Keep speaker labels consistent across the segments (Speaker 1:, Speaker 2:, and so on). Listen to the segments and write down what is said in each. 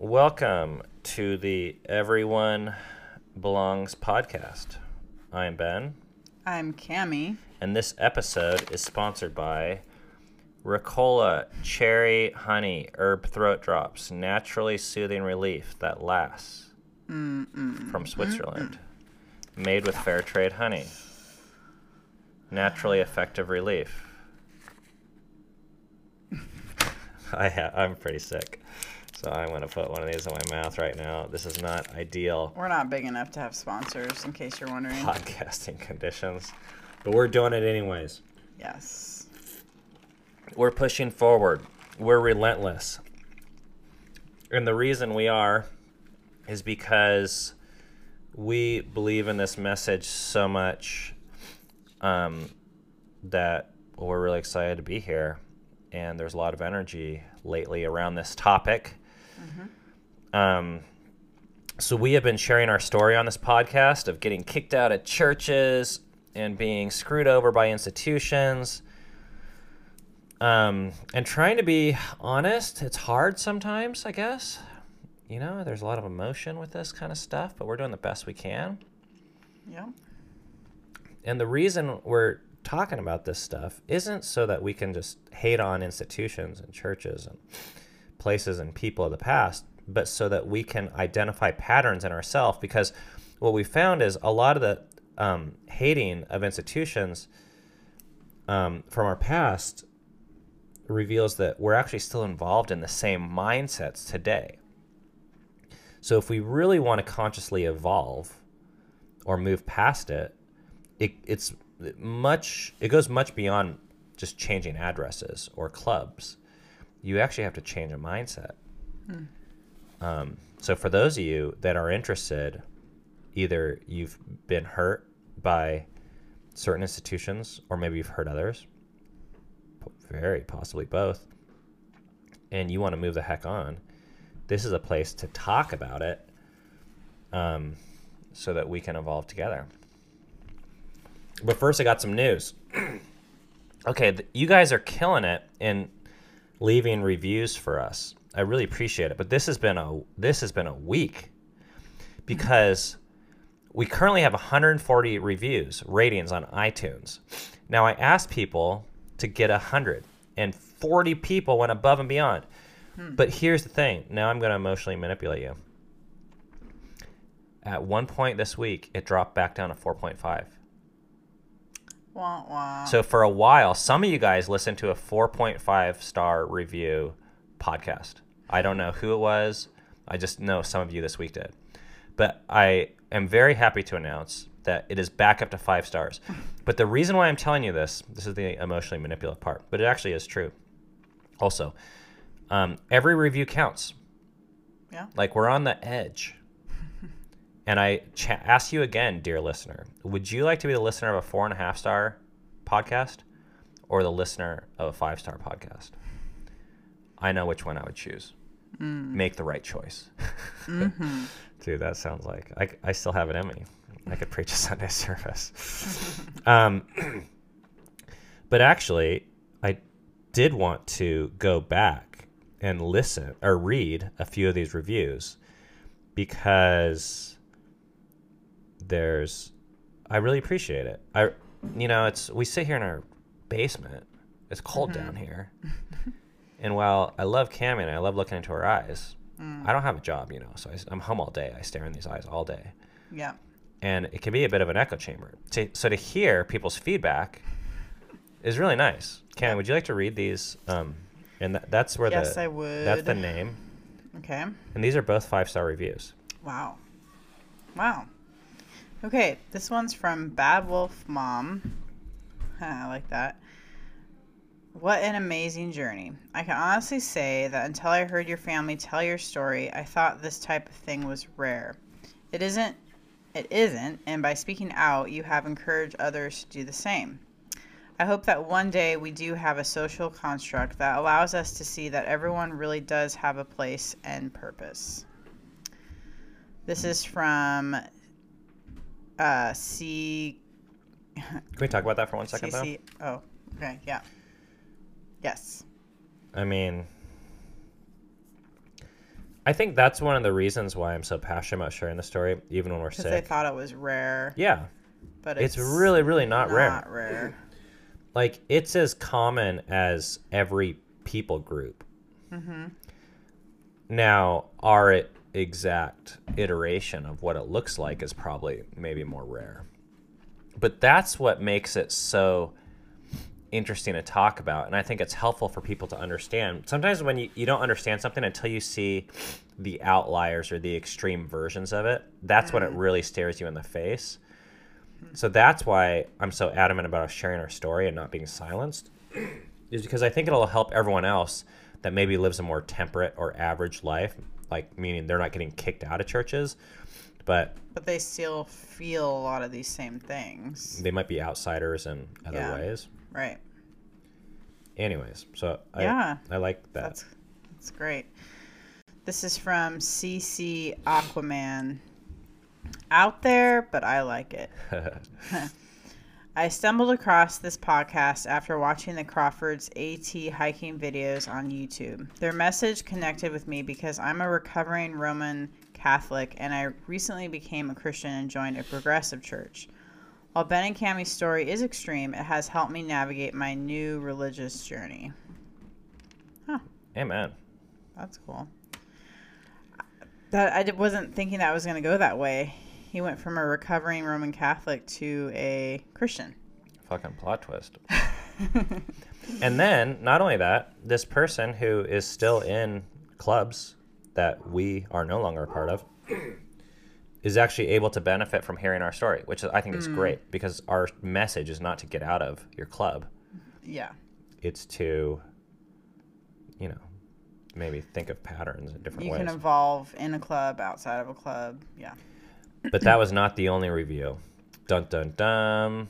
Speaker 1: Welcome to the Everyone Belongs podcast. I am Ben,
Speaker 2: I'm Cami.
Speaker 1: and this episode is sponsored by Ricola Cherry Honey Herb Throat Drops, naturally soothing relief that lasts from Switzerland. Made with fair trade honey. Naturally effective relief. I ha- I'm pretty sick. So I'm going to put one of these in my mouth right now. This is not ideal
Speaker 2: We're not big enough to have sponsors, in case you're wondering.
Speaker 1: podcasting conditions, but we're doing it anyways.
Speaker 2: Yes.
Speaker 1: We're pushing forward. We're relentless. And the reason we are is because we believe in this message so much um, that we're really excited to be here. And there's a lot of energy lately around this topic. Um, so we have been sharing our story on this podcast of getting kicked out of churches and being screwed over by institutions. Um, and trying to be honest it's hard sometimes i guess. You know there's a lot of emotion with this kind of stuff but we're doing the best we can.
Speaker 2: Yeah.
Speaker 1: and the reason we're talking about this stuff isn't so that we can just hate on institutions and churches and places and people of the past, but so that we can identify patterns in ourselves. Because what we found is a lot of the um, hating of institutions um, from our past reveals that we're actually still involved in the same mindsets today. So if we really want to consciously evolve or move past it, it it's much it goes much beyond just changing addresses or clubs. You actually have to change a mindset. Um, so for those of you that are interested, either you've been hurt by certain institutions, or maybe you've hurt others, very possibly both, and you want to move the heck on, this is a place to talk about it, um, so that we can evolve together. But first, I got some news. okay, th- you guys are killing it in leaving reviews for us. I really appreciate it. But this has been a this has been a week because we currently have 140 reviews ratings on iTunes. Now I asked people to get 100 and 40 people went above and beyond. Hmm. But here's the thing. Now I'm going to emotionally manipulate you. At one point this week, it dropped back down to 4.5.
Speaker 2: Wah, wah.
Speaker 1: So for a while, some of you guys listened to a 4.5 star review podcast. I don't know who it was. I just know some of you this week did. But I am very happy to announce that it is back up to five stars. But the reason why I'm telling you this, this is the emotionally manipulative part, but it actually is true. Also, um, every review counts.
Speaker 2: yeah.
Speaker 1: Like we're on the edge. And I ch- ask you again, dear listener, would you like to be the listener of a four and a half star podcast or the listener of a five star podcast? I know which one I would choose. Make the right choice. Dude, that sounds like I, I still have it in me. I could preach a Sunday service. um, but actually, I did want to go back and listen or read a few of these reviews because there's I really appreciate it. I you know, it's we sit here in our basement. It's cold down here. and while I love Cami and I love looking into her eyes, I don't have a job, you know. So I, am home all day. I stare in these eyes all day.
Speaker 2: Yeah.
Speaker 1: And it can be a bit of an echo chamber. To, so to hear people's feedback is really nice. Cami, would you like to read these? Um, and that, that's where
Speaker 2: Yes,
Speaker 1: the
Speaker 2: I would.
Speaker 1: that's the name.
Speaker 2: Okay.
Speaker 1: And these are both five star reviews.
Speaker 2: Wow. Wow. Okay, this one's from Bad Wolf Mom. I like that. What an amazing journey. I can honestly say that until I heard your family tell your story, I thought this type of thing was rare. It isn't it isn't, and by speaking out, you have encouraged others to do the same. I hope that one day we do have a social construct that allows us to see that everyone really does have a place and purpose. This is from uh, C.
Speaker 1: Can we talk about that for one second, though?
Speaker 2: Oh, okay, yeah. Yes.
Speaker 1: I mean, I think that's one of the reasons why I'm so passionate about sharing the story, even when we're sick.
Speaker 2: Because they thought it was rare,
Speaker 1: yeah,
Speaker 2: but
Speaker 1: it's,
Speaker 2: it's,
Speaker 1: really, really not, rare.
Speaker 2: Not rare.
Speaker 1: Like it's as common as every people group. Now, are i- exact iteration of what it looks like is probably maybe more rare. But that's what makes it so interesting to talk about. And I think it's helpful for people to understand. Sometimes when you, you don't understand something until you see the outliers or the extreme versions of it, that's when it mm-hmm. really stares you in the face. So that's why I'm so adamant about us sharing our story and not being silenced, is because I think it'll help everyone else that maybe lives a more temperate or average life, like meaning they're not getting kicked out of churches, but
Speaker 2: But they still feel a lot of these same things.
Speaker 1: they might be outsiders in other
Speaker 2: Yeah.
Speaker 1: ways.
Speaker 2: Right.
Speaker 1: Anyways, so I,
Speaker 2: Yeah.
Speaker 1: I like that.
Speaker 2: That's that's great. This is from CC Aquaman. Out there, but I like it. I stumbled across this podcast after watching the Crawfords AT hiking videos on YouTube. Their message connected with me because I'm a recovering Roman Catholic and I recently became a Christian and joined a progressive church. While Ben and Cami's story is extreme, it has helped me navigate my new religious journey.
Speaker 1: Amen.
Speaker 2: That's cool. That I wasn't thinking that was going to go that way. He went from a recovering Roman Catholic to a Christian.
Speaker 1: Fucking plot twist. and then, not only that, this person who is still in clubs that we are no longer a part of is actually able to benefit from hearing our story, which I think is mm. great because our message is not to get out of your club.
Speaker 2: Yeah.
Speaker 1: It's to, you know, maybe think of patterns in different
Speaker 2: You
Speaker 1: ways.
Speaker 2: You can evolve in a club, outside of a club. Yeah.
Speaker 1: But that was not the only review. Dun dun dun.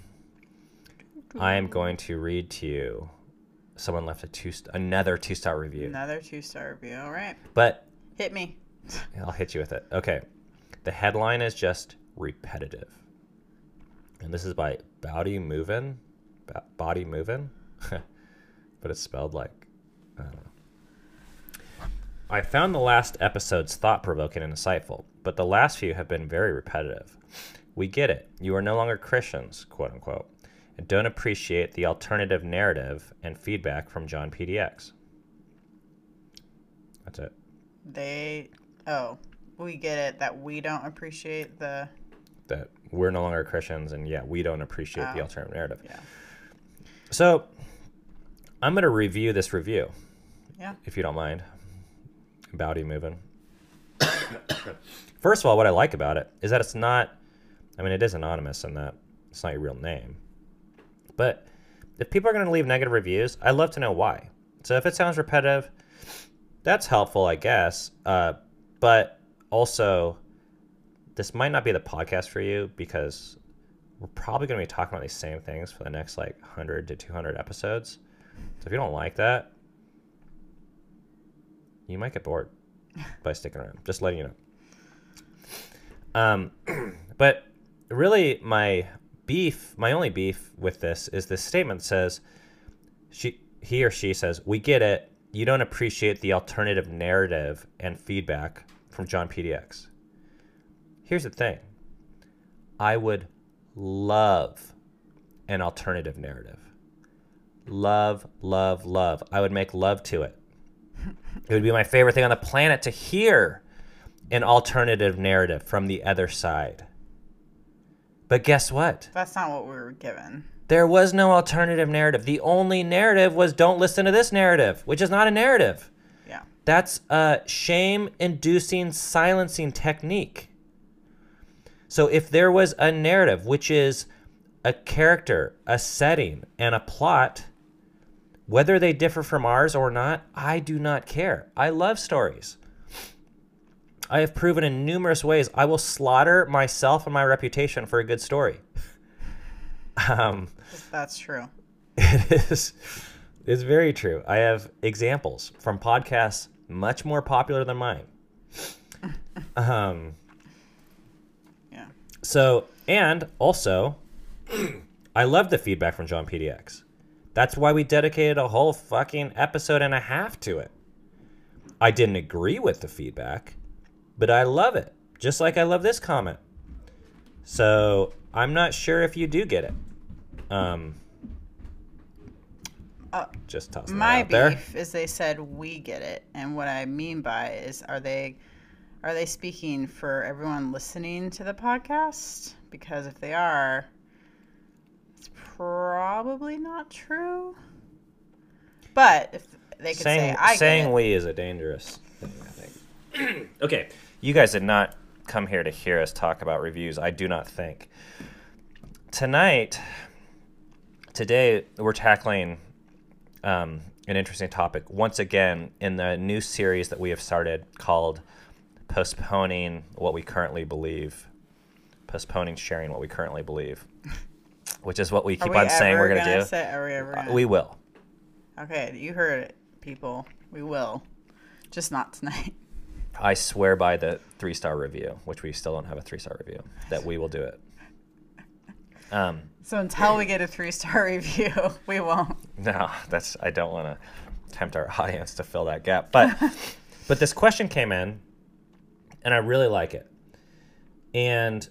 Speaker 1: I am going to read to you. Someone left a two, st- another two star review,
Speaker 2: Another two star review. All right.
Speaker 1: but
Speaker 2: Hit me.
Speaker 1: I'll hit you with it. Okay, the headline is just repetitive, and this is by Body Movin, Ba- Body Movin, but it's spelled like I don't know. I found the last episodes thought provoking and insightful, but the last few have been very repetitive. We get it. You are no longer Christians, quote unquote, and don't appreciate the alternative narrative and feedback from John PDX. That's it.
Speaker 2: They. Oh, we get it that we don't appreciate the.
Speaker 1: That we're no longer Christians, and yeah, we don't appreciate the
Speaker 2: Oh.
Speaker 1: alternative narrative.
Speaker 2: Yeah.
Speaker 1: So, I'm going to review this review,
Speaker 2: Yeah.
Speaker 1: if you don't mind. Bowdy moving. First of all, what I like about it is that it's not, I mean, it is anonymous in that it's not your real name. But if people are going to leave negative reviews, I'd love to know why. So if it sounds repetitive, that's helpful, I guess. Uh, but also, this might not be the podcast for you because we're probably going to be talking about these same things for the next like 100 to 200 episodes. So if you don't like that, you might get bored by sticking around. Just letting you know. Um, but really, my beef, my only beef with this is this statement says, she, he or she says, "We get it. You don't appreciate the alternative narrative and feedback from John PDX." Here's the thing. I would love an alternative narrative. Love, love, love. I would make love to it. It would be my favorite thing on the planet to hear an alternative narrative from the other side. But guess what?
Speaker 2: That's not what we were given.
Speaker 1: There was no alternative narrative. The only narrative was don't listen to this narrative, which is not a narrative.
Speaker 2: Yeah.
Speaker 1: That's a shame inducing silencing technique. So if there was a narrative, which is a character, a setting, and a plot, whether they differ from ours or not, I do not care. I love stories. I have proven in numerous ways I will slaughter myself and my reputation for a good story. um,
Speaker 2: That's true.
Speaker 1: it is it's very true. I have examples from podcasts much more popular than mine. Um,
Speaker 2: Yeah.
Speaker 1: so, and also, I love the feedback from John PDX. That's why we dedicated a whole fucking episode and a half to it. I didn't agree with the feedback, but I love it. Just like I love this comment. So I'm not sure if you do get it. Um,
Speaker 2: Uh,
Speaker 1: just tossing
Speaker 2: My
Speaker 1: out
Speaker 2: beef is they said we get it, and what I mean by is are they are they speaking for everyone listening to the podcast? Because if they are, probably not true. But if they could
Speaker 1: saying
Speaker 2: say I
Speaker 1: saying we is a dangerous thing, I think. okay, you guys did not come here to hear us talk about reviews. I do not think. Tonight, today, we're tackling um, an interesting topic once again in the new series that we have started called "Postponing What We Currently Believe." Postponing sharing what we currently believe, which is what we keep
Speaker 2: we
Speaker 1: on saying we're going to
Speaker 2: gonna
Speaker 1: do.
Speaker 2: Say, we
Speaker 1: Uh,
Speaker 2: gonna?
Speaker 1: we will.
Speaker 2: okay, you heard it, people. We will, just not tonight.
Speaker 1: I swear by the three star review, which we still don't have a three star review, that we will do it. Um,
Speaker 2: So until we get a three star review, we won't.
Speaker 1: no, that's I don't want to tempt our audience to fill that gap, but but this question came in, and I really like it. And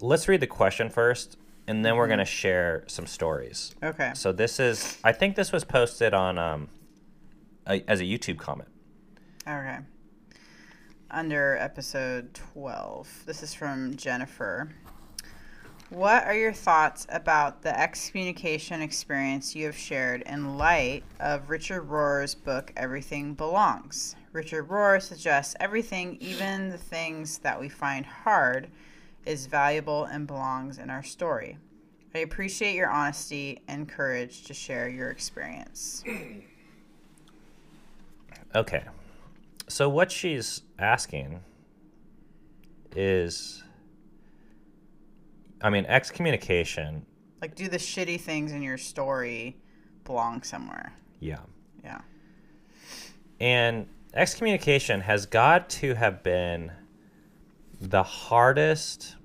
Speaker 1: let's read the question first, and then we're gonna share some stories.
Speaker 2: Okay.
Speaker 1: So this is, I think this was posted on um, a, as a YouTube comment.
Speaker 2: Okay. Under episode 12. This is from Jennifer. What are your thoughts about the excommunication experience you have shared in light of Richard Rohr's book Everything Belongs? Richard Rohr suggests everything, even the things that we find hard, is valuable and belongs in our story. I appreciate your honesty and courage to share your experience.
Speaker 1: Okay. So what she's asking is I mean excommunication,
Speaker 2: Like, do the shitty things in your story belong somewhere?
Speaker 1: yeah.
Speaker 2: Yeah.
Speaker 1: And excommunication has got to have been the hardest,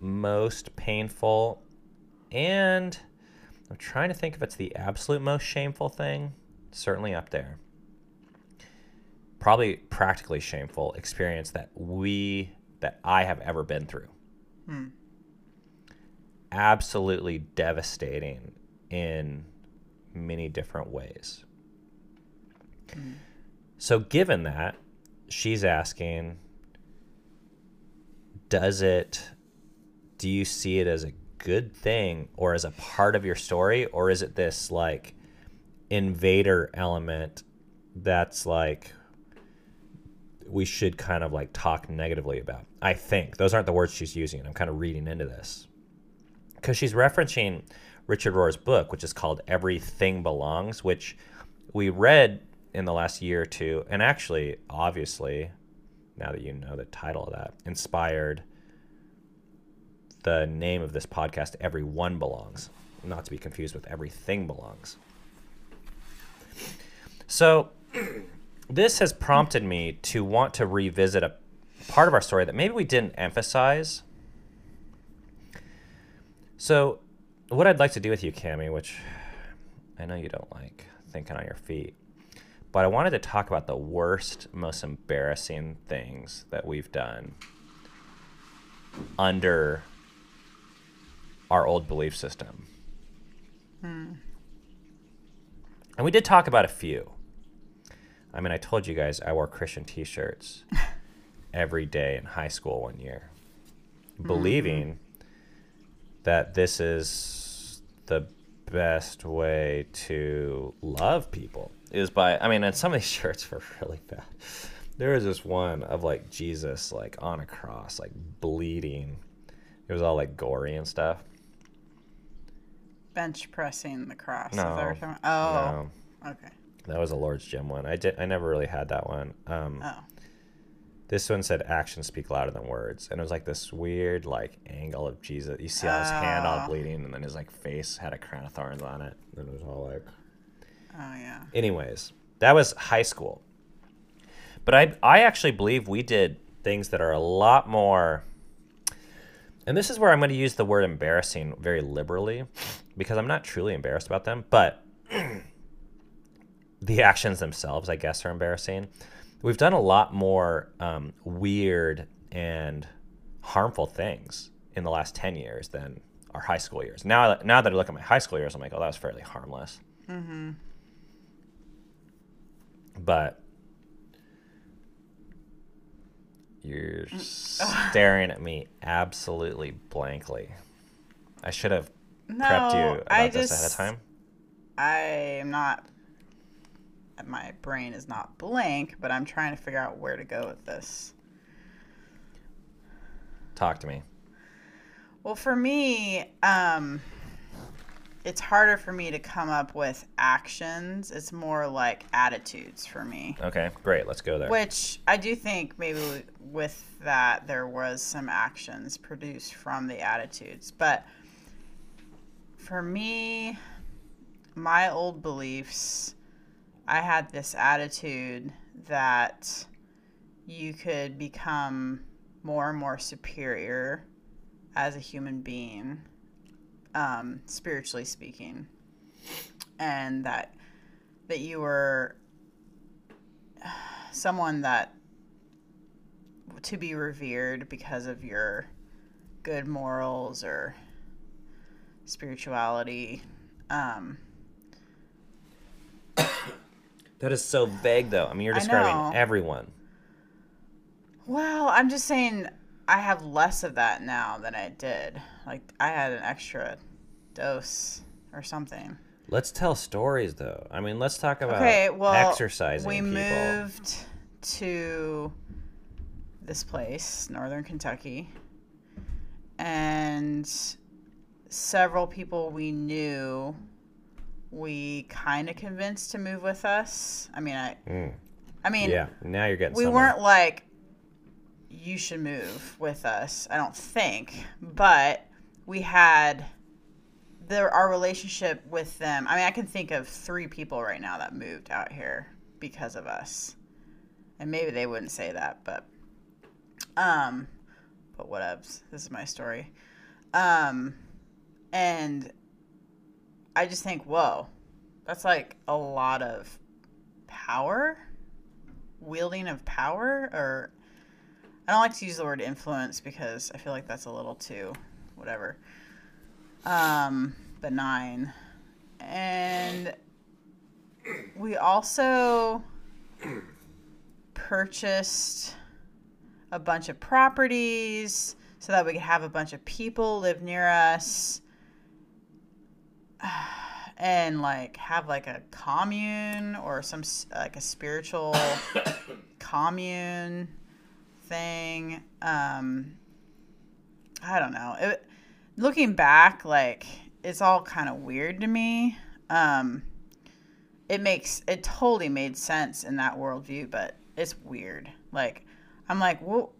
Speaker 1: most painful, and I'm trying to think if it's the absolute most shameful thing. Certainly up there. Probably practically shameful experience that we, that I have ever been through.
Speaker 2: Hmm.
Speaker 1: Absolutely devastating in many different ways. So, given that, she's asking, does it, do you see it as a good thing or as a part of your story? Or is it this like invader element that's like, we should kind of like talk negatively about? I think those aren't the words she's using. I'm kind of reading into this because she's referencing Richard Rohr's book, which is called Everything Belongs, which we read in the last year or two, and actually, obviously, now that you know the title of that, inspired the name of this podcast, Everyone Belongs, not to be confused with Everything Belongs. So, this has prompted me to want to revisit a part of our story that maybe we didn't emphasize. So, what I'd like to do with you, Cami, which I know you don't like thinking on your feet, but I wanted to talk about the worst, most embarrassing things that we've done under our old belief system. Hmm. And we did talk about a few. I mean, I told you guys I wore Christian t shirts every day in high school one year, mm-hmm. believing that this is the best way to love people is by I mean and some of these shirts were really bad. There was this one of like Jesus like on a cross, like bleeding. It was all like gory and stuff.
Speaker 2: Bench pressing the cross.
Speaker 1: No,
Speaker 2: that what you're talking about?
Speaker 1: No,
Speaker 2: Oh, okay.
Speaker 1: that was a Lord's Gym one. I did I never really had that one. Um
Speaker 2: Oh,
Speaker 1: This one said actions speak louder than words, and it was like this weird like angle of Jesus. You see all his hand all
Speaker 2: Oh.
Speaker 1: bleeding, and then his like face had a crown of thorns on it. And it was all like.
Speaker 2: oh yeah.
Speaker 1: Anyways, that was high school. But I I actually believe we did things that are a lot more. And this is where I'm going to use the word embarrassing very liberally, because I'm not truly embarrassed about them, but the actions themselves, I guess, are embarrassing. We've done a lot more um, weird and harmful things in the last 10 years than our high school years. Now, now that I look at my high school years, I'm like, oh, that was fairly harmless. Mm-hmm. But you're staring at me absolutely blankly. I should have prepped you
Speaker 2: No,
Speaker 1: about
Speaker 2: I
Speaker 1: this ahead of time.
Speaker 2: I am not. My brain is not blank, but I'm trying to figure out where to go with this.
Speaker 1: Talk to me.
Speaker 2: Well, for me, um, it's harder for me to come up with actions. It's more like attitudes for me.
Speaker 1: Okay, great. Let's go there.
Speaker 2: Which I do think maybe with that there was some actions produced from the attitudes. But for me, my old beliefs, I had this attitude that you could become more and more superior as a human being, um, spiritually speaking, and that that you were someone that to be revered because of your good morals or spirituality. Um,
Speaker 1: That is so vague, though. I mean, you're describing everyone.
Speaker 2: well, I'm just saying I have less of that now than I did. Like I had an extra dose or something.
Speaker 1: Let's tell stories, though. I mean, let's talk about
Speaker 2: Okay, well,
Speaker 1: exercising
Speaker 2: we
Speaker 1: people.
Speaker 2: moved to this place, Northern Kentucky, and several people we knew we kind of convinced to move with us. I mean, I,
Speaker 1: Mm.
Speaker 2: I mean,
Speaker 1: yeah, now you're getting.
Speaker 2: we
Speaker 1: somewhere.
Speaker 2: weren't like you should move with us i don't think but we had there our relationship with them i mean i can think of three people right now that moved out here because of us and maybe they wouldn't say that but um but whatevs this is my story um and i just think whoa that's like a lot of power wielding of power or I don't like to use the word influence because I feel like that's a little too whatever. Um benign. And we also purchased a bunch of properties so that we could have a bunch of people live near us and like have like a commune or some like a spiritual commune thing um i don't know. It, looking back like it's all kind of weird to me. Um it makes it totally made sense in that worldview but it's weird. Like i'm like well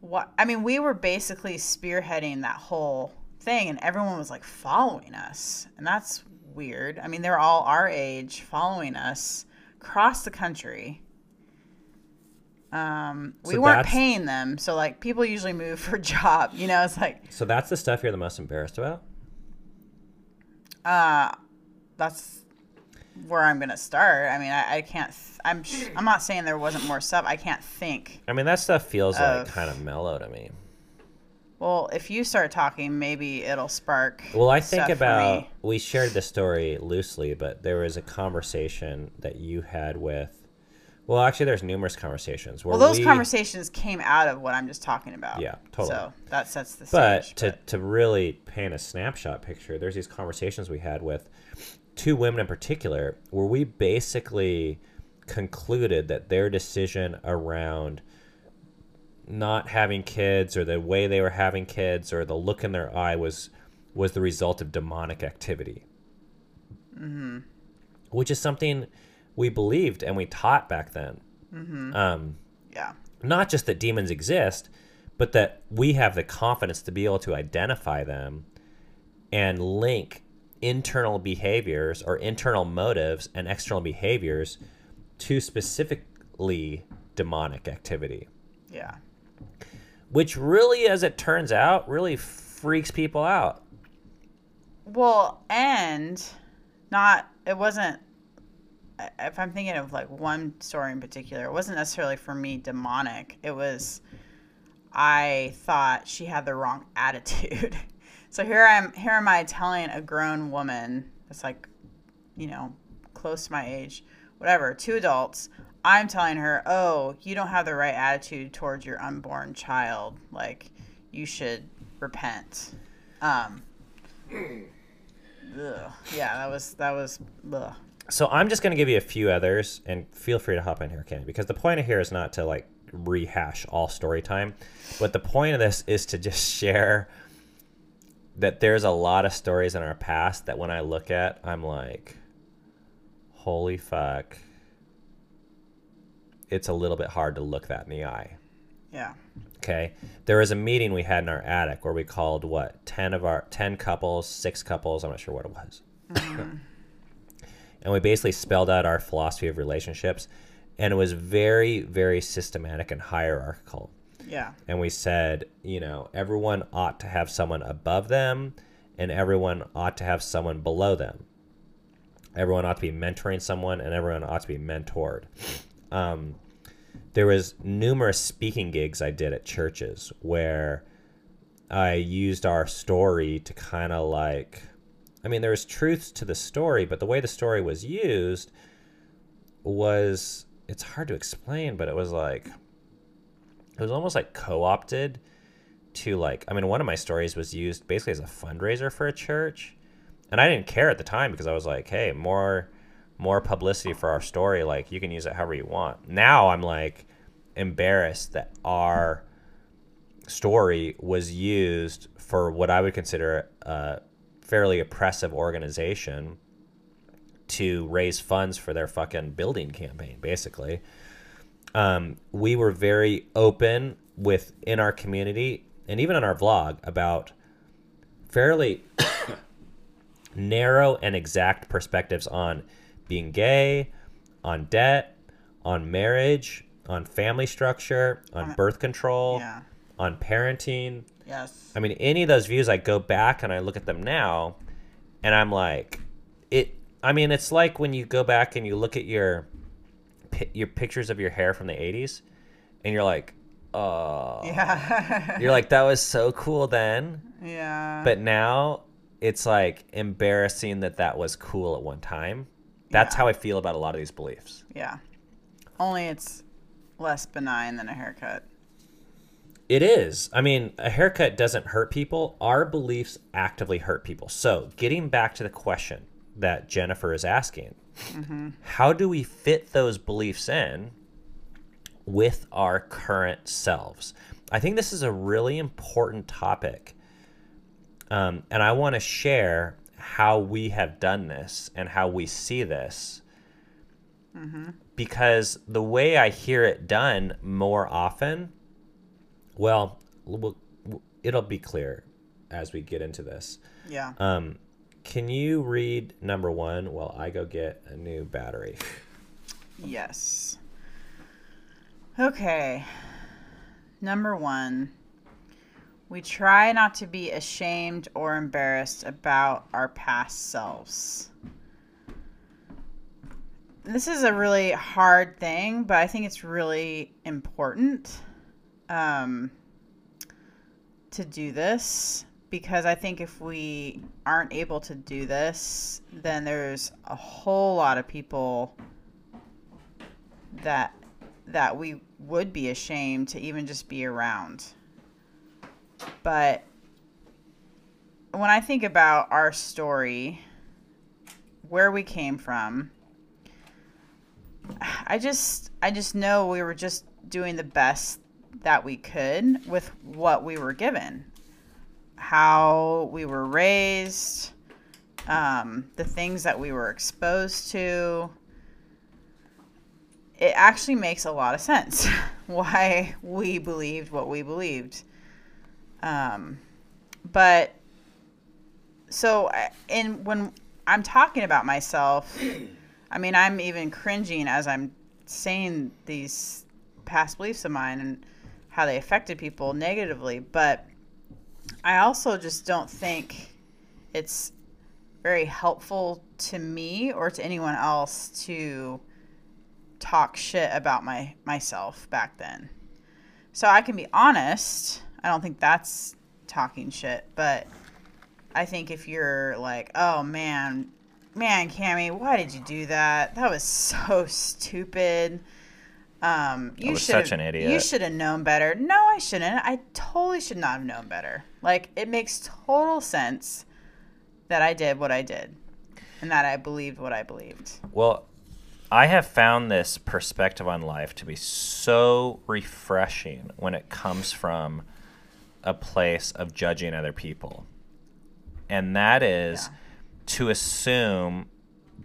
Speaker 2: what i mean we were basically spearheading that whole thing and everyone was like following us and that's weird i mean they're all our age following us across the country um, we
Speaker 1: So
Speaker 2: weren't paying them so like people usually move for a job you know it's like
Speaker 1: So that's the stuff you're the most embarrassed about.
Speaker 2: uh that's where i'm gonna start i mean i, I can't th- i'm sh- i'm not saying there wasn't more stuff i can't think
Speaker 1: I mean, that stuff feels like kind of mellow to me.
Speaker 2: Well if you start talking maybe it'll spark
Speaker 1: Well, I think about we shared the story loosely, but there was a conversation that you had with. Well, actually, there's numerous conversations where
Speaker 2: well those
Speaker 1: we,
Speaker 2: conversations came out of what i'm just talking about
Speaker 1: Yeah, totally.
Speaker 2: so that sets the stage.
Speaker 1: But
Speaker 2: stage
Speaker 1: to, to really paint a snapshot picture, there's these conversations we had with two women in particular where we basically concluded that their decision around not having kids or the way they were having kids or the look in their eye was was the result of demonic activity. Mm-hmm. Which is something we believed and we taught back then. Um,
Speaker 2: yeah
Speaker 1: not just that demons exist, but that we have the confidence to be able to identify them and link internal behaviors or internal motives and external behaviors to specifically demonic activity,
Speaker 2: yeah
Speaker 1: which really, as it turns out, really freaks people out.
Speaker 2: Well, and not it wasn't if I'm thinking of like one story in particular, it wasn't necessarily for me demonic. It was I thought she had the wrong attitude. so here I'm here am I telling a grown woman that's like, you know, close to my age, whatever, two adults. I'm telling her, "Oh, you don't have the right attitude towards your unborn child. Like, you should repent." Um, ugh. Yeah, that was that was. Ugh.
Speaker 1: So I'm just going to give you a few others, and feel free to hop in here, Ken, because the point of here is not to like rehash all story time, but the point of this is to just share that there's a lot of stories in our past that when I look at, I'm like, holy fuck. It's a little bit hard to look that in the eye.
Speaker 2: Yeah.
Speaker 1: Okay. There was a meeting we had in our attic where we called what, 10 of our 10 couples, 6 couples, I'm not sure what it was. and we basically spelled out our philosophy of relationships and it was very very systematic and hierarchical.
Speaker 2: Yeah.
Speaker 1: And we said, you know, everyone ought to have someone above them and everyone ought to have someone below them. Everyone ought to be mentoring someone and everyone ought to be mentored. Um, there was numerous speaking gigs I did at churches where I used our story to kind of like I mean there was truths to the story, but the way the story was used was it's hard to explain, but it was like it was almost like co-opted to like I mean one of my stories was used basically as a fundraiser for a church. And I didn't care at the time because I was like, hey, more more publicity for our story, like you can use it however you want. Now I'm like embarrassed that our story was used for what I would consider a fairly oppressive organization to raise funds for their fucking building campaign, basically. Um, we were very open with in our community and even on our vlog about fairly narrow and exact perspectives on being gay, on debt, on marriage, on family structure, on
Speaker 2: On-
Speaker 1: birth control,
Speaker 2: Yeah.
Speaker 1: on parenting.
Speaker 2: Yes.
Speaker 1: I mean, any of those views, I go back and I look at them now, and I'm like, it. I mean, it's like when you go back and you look at your your pictures of your hair from the '80s, and you're like, oh,
Speaker 2: Yeah.
Speaker 1: you're like that was so cool then,
Speaker 2: yeah.
Speaker 1: but now it's like embarrassing that that was cool at one time. That's
Speaker 2: Yeah.
Speaker 1: how I feel about a lot of these beliefs.
Speaker 2: yeah. Only it's less benign than a haircut.
Speaker 1: It is. I mean, a haircut doesn't hurt people. Our beliefs actively hurt people. So, getting back to the question that Jennifer is asking, how do we fit those beliefs in with our current selves? I think this is a really important topic. Um, and I want to share how we have done this and how we see this. Because the way I hear it done more often well, we'll it'll be clear as we get into this.
Speaker 2: Yeah.
Speaker 1: Um, can you read number one while I go get a new battery?
Speaker 2: Yes. Okay. Number one, we try not to be ashamed or embarrassed about our past selves. This is a really hard thing, but I think it's really important um, to do this because I think if we aren't able to do this, then there's a whole lot of people that that we would be ashamed to even just be around. But when I think about our story, where we came from, I just I just know we were just doing the best that we could with what we were given. How we were raised, um, the things that we were exposed to, it actually makes a lot of sense why we believed what we believed. Um, but so, in when I'm talking about myself, I mean, I'm even cringing as I'm saying these past beliefs of mine and how they affected people negatively. But I also just don't think it's very helpful to me or to anyone else to talk shit about my myself back then. So I can be honest. I don't think that's talking shit, but I think if you're like, "Oh man, man, Cami, why did you do that? That was so stupid." Um, you should
Speaker 1: such an idiot.
Speaker 2: You should have known better. No, I shouldn't. I totally should not have known better. Like it makes total sense that I did what I did, and that I believed what I believed.
Speaker 1: Well, I have found this perspective on life to be so refreshing when it comes from a place of judging other people. And that is
Speaker 2: Yeah.
Speaker 1: to assume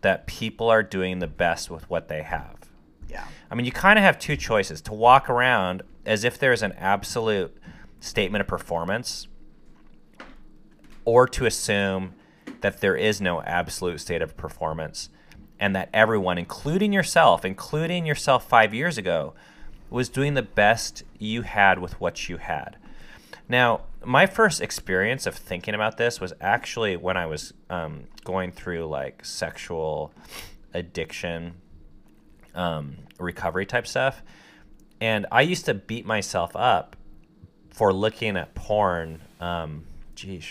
Speaker 1: that people are doing the best with what they have.
Speaker 2: Yeah.
Speaker 1: I mean, you kind of have two choices to walk around as if there's an absolute statement of performance, or to assume that there is no absolute state of performance and that everyone, including yourself, including yourself five years ago, was doing the best you had with what you had. Now, my first experience of thinking about this was actually when I was um, going through like sexual addiction um, recovery type stuff. And I used to beat myself up for looking at porn. Um, geez,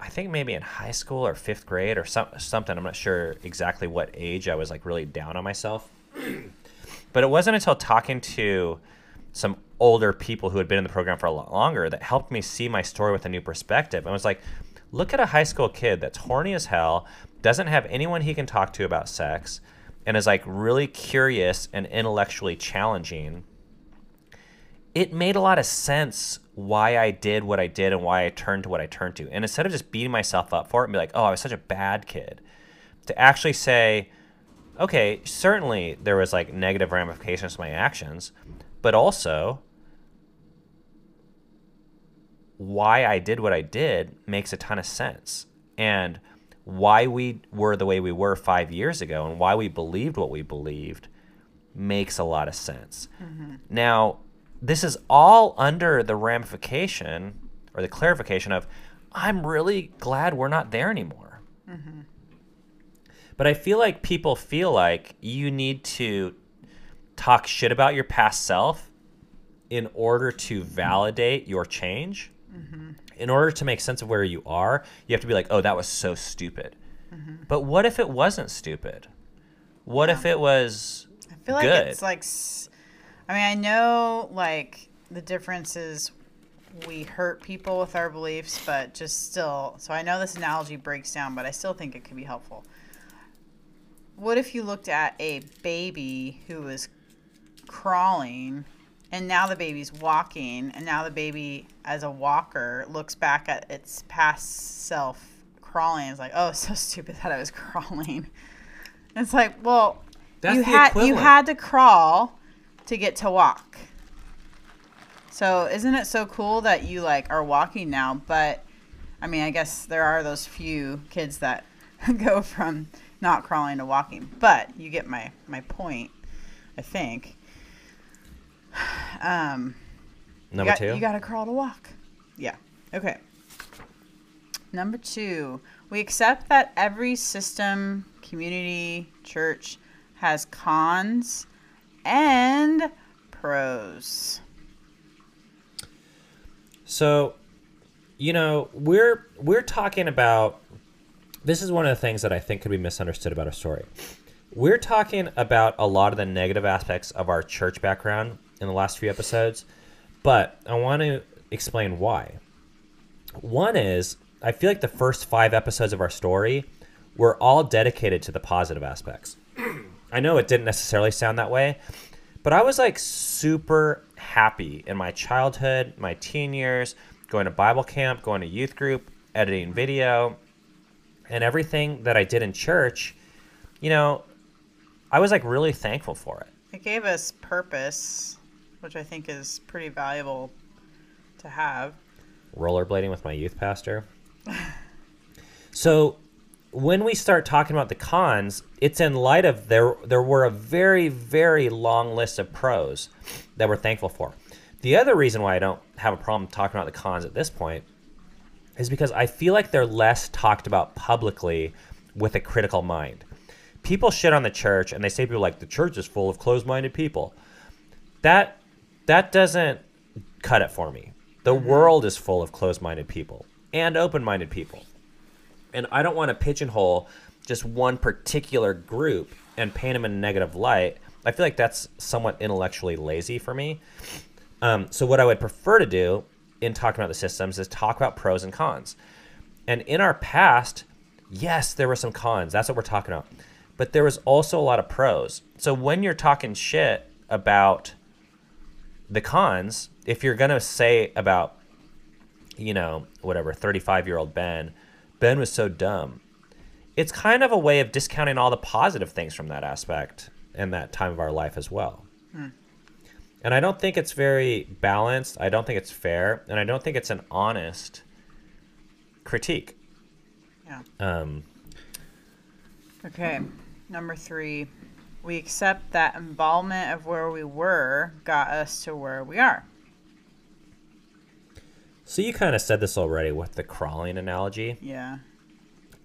Speaker 1: I think maybe in high school or fifth grade or some, something. I'm not sure exactly what age I was like really down on myself. but it wasn't until talking to some older people who had been in the program for a lot longer that helped me see my story with a new perspective. I was like, look at a high school kid that's horny as hell, doesn't have anyone he can talk to about sex, and is like really curious and intellectually challenging. It made a lot of sense why I did what I did and why I turned to what I turned to. And instead of just beating myself up for it and be like, oh, I was such a bad kid, to actually say, okay, certainly there was like negative ramifications to my actions, but also why I did what I did makes a ton of sense. And why we were the way we were five years ago and why we believed what we believed makes a lot of sense. Mm-hmm. Now, this is all under the ramification or the clarification of I'm really glad we're not there anymore. Mm-hmm. But I feel like people feel like you need to talk shit about your past self in order to validate your change. Mm-hmm. In order to make sense of where you are, you have to be like, oh, that was so stupid. Mm-hmm. But what if it wasn't stupid? What if it was
Speaker 2: I feel like
Speaker 1: good?
Speaker 2: it's like, I mean, I know like the difference is we hurt people with our beliefs, but just still. So I know this analogy breaks down, but I still think it could be helpful. What if you looked at a baby who was crawling and now the baby's walking and now the baby as a walker looks back at its past self crawling. And is like oh so stupid that i was crawling. It's like well
Speaker 1: That's
Speaker 2: you had you had to crawl to get to walk. So isn't it so cool that you like are walking now but i mean i guess there are those few kids that go from not crawling to walking but you get my my point i think um
Speaker 1: Number
Speaker 2: you got,
Speaker 1: two?
Speaker 2: You got to crawl to walk. Yeah. Okay. Number two, we accept that every system, community, church has cons and pros.
Speaker 1: So, you know, we're we're talking about this is one of the things that I think could be misunderstood about our story. We're talking about a lot of the negative aspects of our church background in the last few episodes, but I want to explain why. One is I feel like the first 5 episodes of our story were all dedicated to the positive aspects. I know it didn't necessarily sound that way, but I was like super happy in my childhood, my teen years, going to Bible camp, going to youth group, editing video, and everything that I did in church. You know, I was like really thankful for it.
Speaker 2: It gave us purpose, which I think is pretty valuable to have.
Speaker 1: rollerblading with my youth pastor. so when we start talking about the cons, it's in light of there there were a very very long list of pros that we're thankful for. The other reason why I don't have a problem talking about the cons at this point is because I feel like they're less talked about publicly with a critical mind. People shit on the church and they say people like the church is full of closed-minded people. That that doesn't cut it for me. The world is full of closed-minded people and open-minded people. And I don't want to pigeonhole just one particular group and paint them in a negative light. I feel like that's somewhat intellectually lazy for me. Um, so what I would prefer to do in talking about the systems is talk about pros and cons. And in our past, yes, there were some cons. That's what we're talking about. But there was also a lot of pros. So when you're talking shit about the cons, if you're going to say about, you know, whatever, 35 year old Ben, Ben was so dumb, it's kind of a way of discounting all the positive things from that aspect and that time of our life as well. And I don't think it's very balanced. I don't think it's fair. And I don't think it's an honest critique.
Speaker 2: Yeah.
Speaker 1: Um,
Speaker 2: Okay. Number three, we accept that involvement of where we were got us to where we are.
Speaker 1: so you kind of said this already with the crawling analogy.
Speaker 2: Yeah.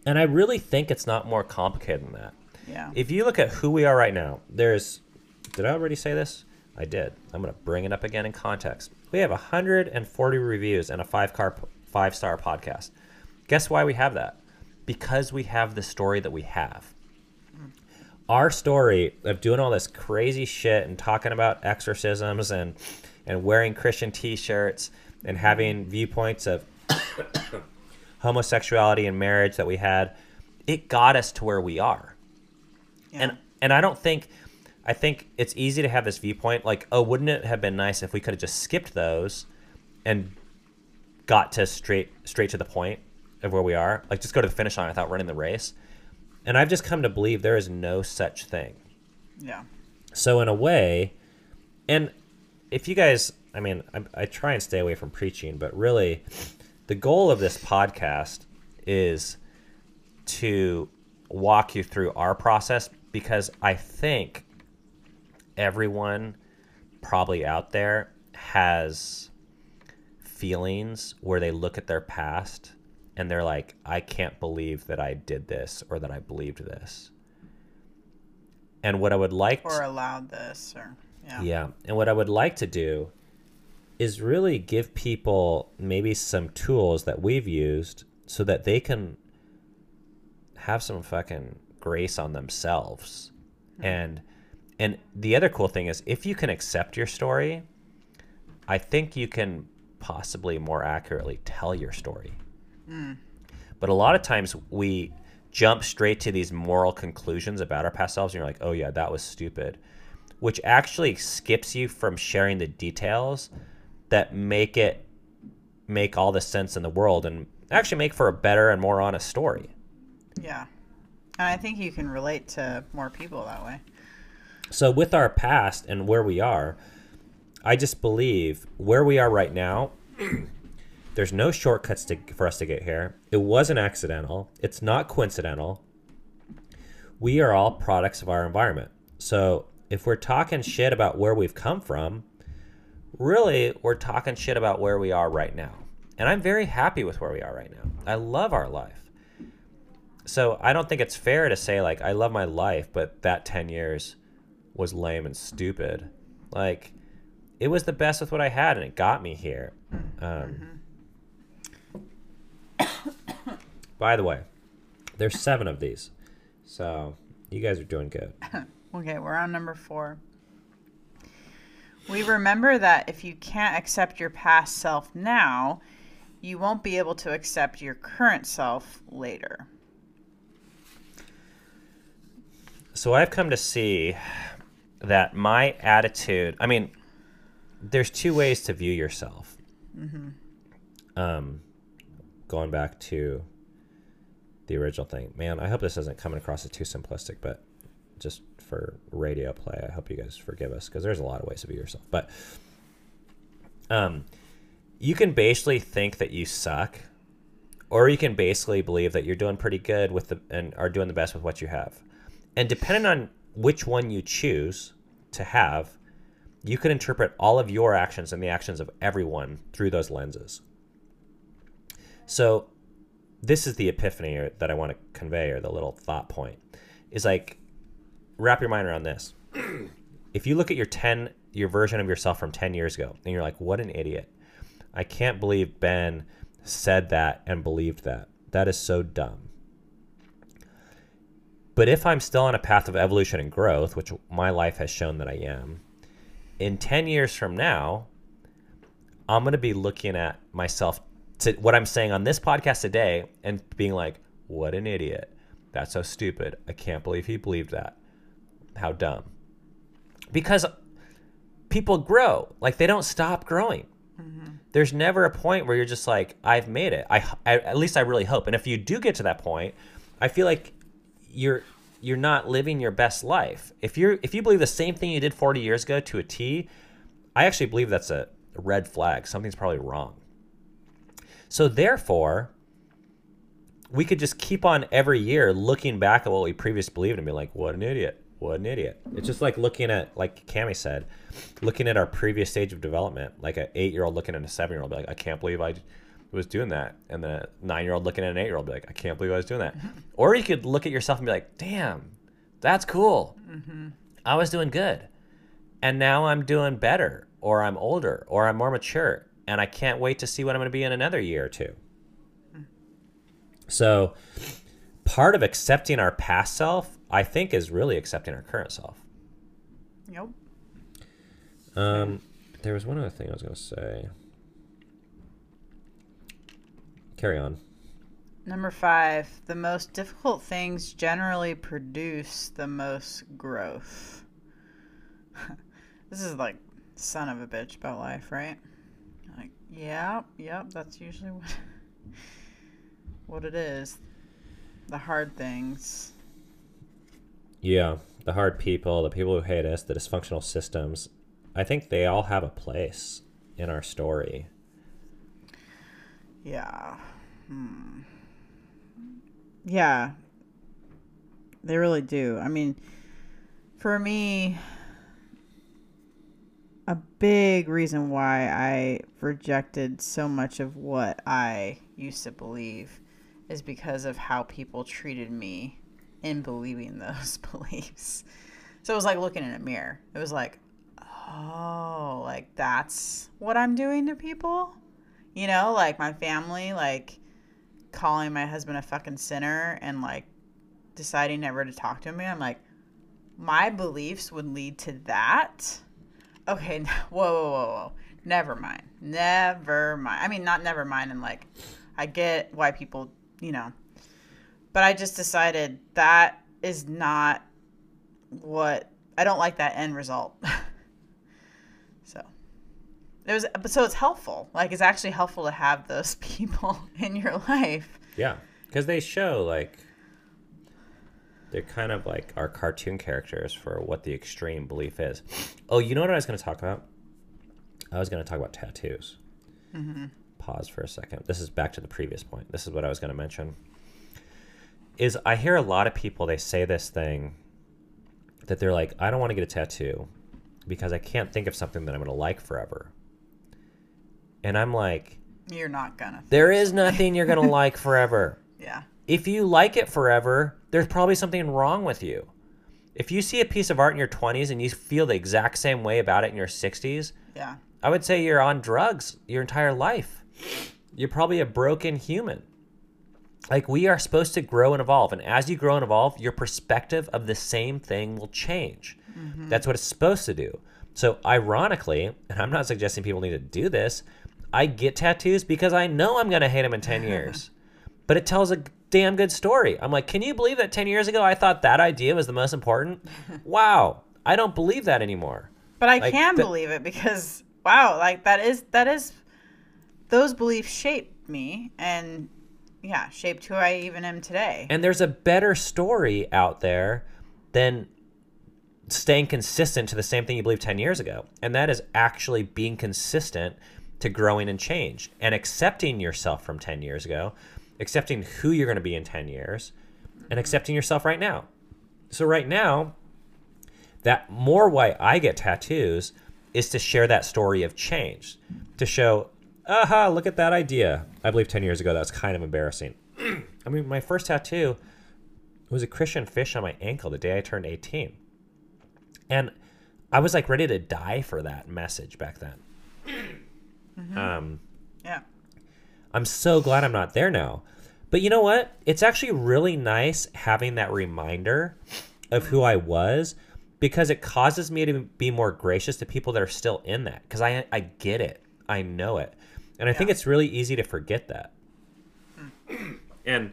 Speaker 1: And I really think it's not more complicated than that.
Speaker 2: Yeah.
Speaker 1: If you look at who we are right now, there's. Did I already say this? I did. I'm going to bring it up again in context. We have 140 reviews and a five car five star podcast. Guess why we have that? Because we have the story that we have. Our story of doing all this crazy shit and talking about exorcisms and and wearing Christian t-shirts and having viewpoints of homosexuality and marriage that we had, it got us to where we are.
Speaker 2: Yeah.
Speaker 1: and and I don't think I think it's easy to have this viewpoint like oh wouldn't it have been nice if we could have just skipped those and got to straight straight to the point of where we are? Like just go to the finish line without running the race and I've just come to believe there is no such thing
Speaker 2: yeah.
Speaker 1: so in a way and if you guys i mean I, I try and stay away from preaching but really the goal of this podcast is to walk you through our process because i think everyone probably out there has feelings where they look at their past and they're like i can't believe that i did this or that i believed this and what i would like to
Speaker 2: Or allowed this or yeah.
Speaker 1: yeah. And what I would like to do is really give people maybe some tools that we've used so that they can have some fucking grace on themselves. Hmm. And and the other cool thing is if you can accept your story, I think you can possibly more accurately tell your story. But a lot of times we jump straight to these moral conclusions about our past selves and you're like, "Oh yeah, that was stupid." which actually skips you from sharing the details that make it make all the sense in the world and actually make for a better and more honest story.
Speaker 2: Yeah. And I think you can relate to more people that way.
Speaker 1: So with our past and where we are, I just believe where we are right now, there's no shortcuts to, for us to get here. It wasn't accidental. It's not coincidental. We are all products of our environment. So if we're talking shit about where we've come from, really we're talking shit about where we are right now. And I'm very happy with where we are right now. I love our life. So I don't think it's fair to say like I love my life, but that 10 years was lame and stupid. Like it was the best with what I had and it got me here. Um, by the way, there's seven of these. So you guys are doing good.
Speaker 2: Okay, we're on number four. We remember that if you can't accept your past self now, you won't be able to accept your current self later.
Speaker 1: So I've come to see that my attitude, I mean, there's two ways to view yourself. Um, going back to the original thing, man, I hope this isn't coming across as too simplistic, but just for radio play, I hope you guys forgive us because there's a lot of ways to be yourself. But um, you can basically think that you suck, or you can basically believe that you're doing pretty good with the and are doing the best with what you have. And depending on which one you choose to have, you can interpret all of your actions and the actions of everyone through those lenses. So this is the epiphany or, that I want to convey, or the little thought point, is like wrap your mind around this. if you look at your ten, your version of yourself from ten years ago, and you're like, "What an idiot! I can't believe Ben said that and believed that. That is so dumb." But if I'm still on a path of evolution and growth, which my life has shown that I am, in 10 years from now, I'm going to be looking at myself to what I'm saying on this podcast today and being like, what an idiot. That's so stupid. I can't believe he believed that. How dumb. Because people grow, like they don't stop growing. Mm-hmm. There's never a point where you're just like, I've made it. I, I, at least I really hope. And if you do get to that point, I feel like you're you're not living your best life. If you're if you believe the same thing you did 40 years ago to a T, I actually believe that's a red flag. Something's probably wrong. So therefore, we could just keep on every year looking back at what we previously believed and be like, what an idiot. What an idiot. It's just like looking at, like Cami said, looking at our previous stage of development, like an eight year old looking at a seven year old, be like, I can't believe I was doing that. And then a nine year old looking at an eight year old, be like, I can't believe I was doing that. Mm-hmm. Or you could look at yourself and be like, damn, that's cool. Mm-hmm. I was doing good. And now I'm doing better, or I'm older, or I'm more mature. And I can't wait to see what I'm going to be in another year or two. So, part of accepting our past self, I think, is really accepting our current self.
Speaker 2: Yep.
Speaker 1: Um, there was one other thing I was going to say. Carry on.
Speaker 2: Number five, the most difficult things generally produce the most growth. this is like son of a bitch about life, right? Yeah, yep, that's usually what what it is. The hard things.
Speaker 1: Yeah, the hard people, the people who hate us, the dysfunctional systems. I think they all have a place in our story.
Speaker 2: Yeah. Hmm. Yeah. They really do. I mean, for me, a big reason why I rejected so much of what I used to believe is because of how people treated me in believing those beliefs. So it was like looking in a mirror. It was like, oh, like that's what I'm doing to people? You know, like my family, like calling my husband a fucking sinner and like deciding never to talk to me. I'm like, my beliefs would lead to that. Okay, whoa, whoa, whoa, whoa. Never mind. Never mind. I mean, not never mind. And like, I get why people, you know, but I just decided that is not what I don't like that end result. so it was but so it's helpful like it's actually helpful to have those people in your life
Speaker 1: yeah because they show like they're kind of like our cartoon characters for what the extreme belief is oh you know what i was going to talk about i was going to talk about tattoos mm-hmm. pause for a second this is back to the previous point this is what i was going to mention is i hear a lot of people they say this thing that they're like i don't want to get a tattoo because i can't think of something that i'm going to like forever and I'm like,
Speaker 2: you're not gonna.
Speaker 1: There is nothing you're gonna like forever.
Speaker 2: Yeah.
Speaker 1: If you like it forever, there's probably something wrong with you. If you see a piece of art in your 20s and you feel the exact same way about it in your 60s,
Speaker 2: yeah.
Speaker 1: I would say you're on drugs your entire life. You're probably a broken human. Like we are supposed to grow and evolve, and as you grow and evolve, your perspective of the same thing will change. Mm-hmm. That's what it's supposed to do. So, ironically, and I'm not suggesting people need to do this, I get tattoos because I know I'm going to hate them in 10 years. but it tells a damn good story. I'm like, can you believe that 10 years ago I thought that idea was the most important? wow. I don't believe that anymore.
Speaker 2: But I like, can th- believe it because wow, like that is that is those beliefs shaped me and yeah, shaped who I even am today.
Speaker 1: And there's a better story out there than staying consistent to the same thing you believed 10 years ago. And that is actually being consistent to growing and change and accepting yourself from 10 years ago, accepting who you're going to be in 10 years, and accepting yourself right now. So, right now, that more why I get tattoos is to share that story of change, to show aha, look at that idea. I believe 10 years ago that was kind of embarrassing. I mean, my first tattoo was a Christian fish on my ankle the day I turned 18. And I was like ready to die for that message back then. Um,
Speaker 2: Yeah.
Speaker 1: I'm so glad I'm not there now. But you know what? It's actually really nice having that reminder of who I was because it causes me to be more gracious to people that are still in that because I I get it. I know it. And I think it's really easy to forget that. and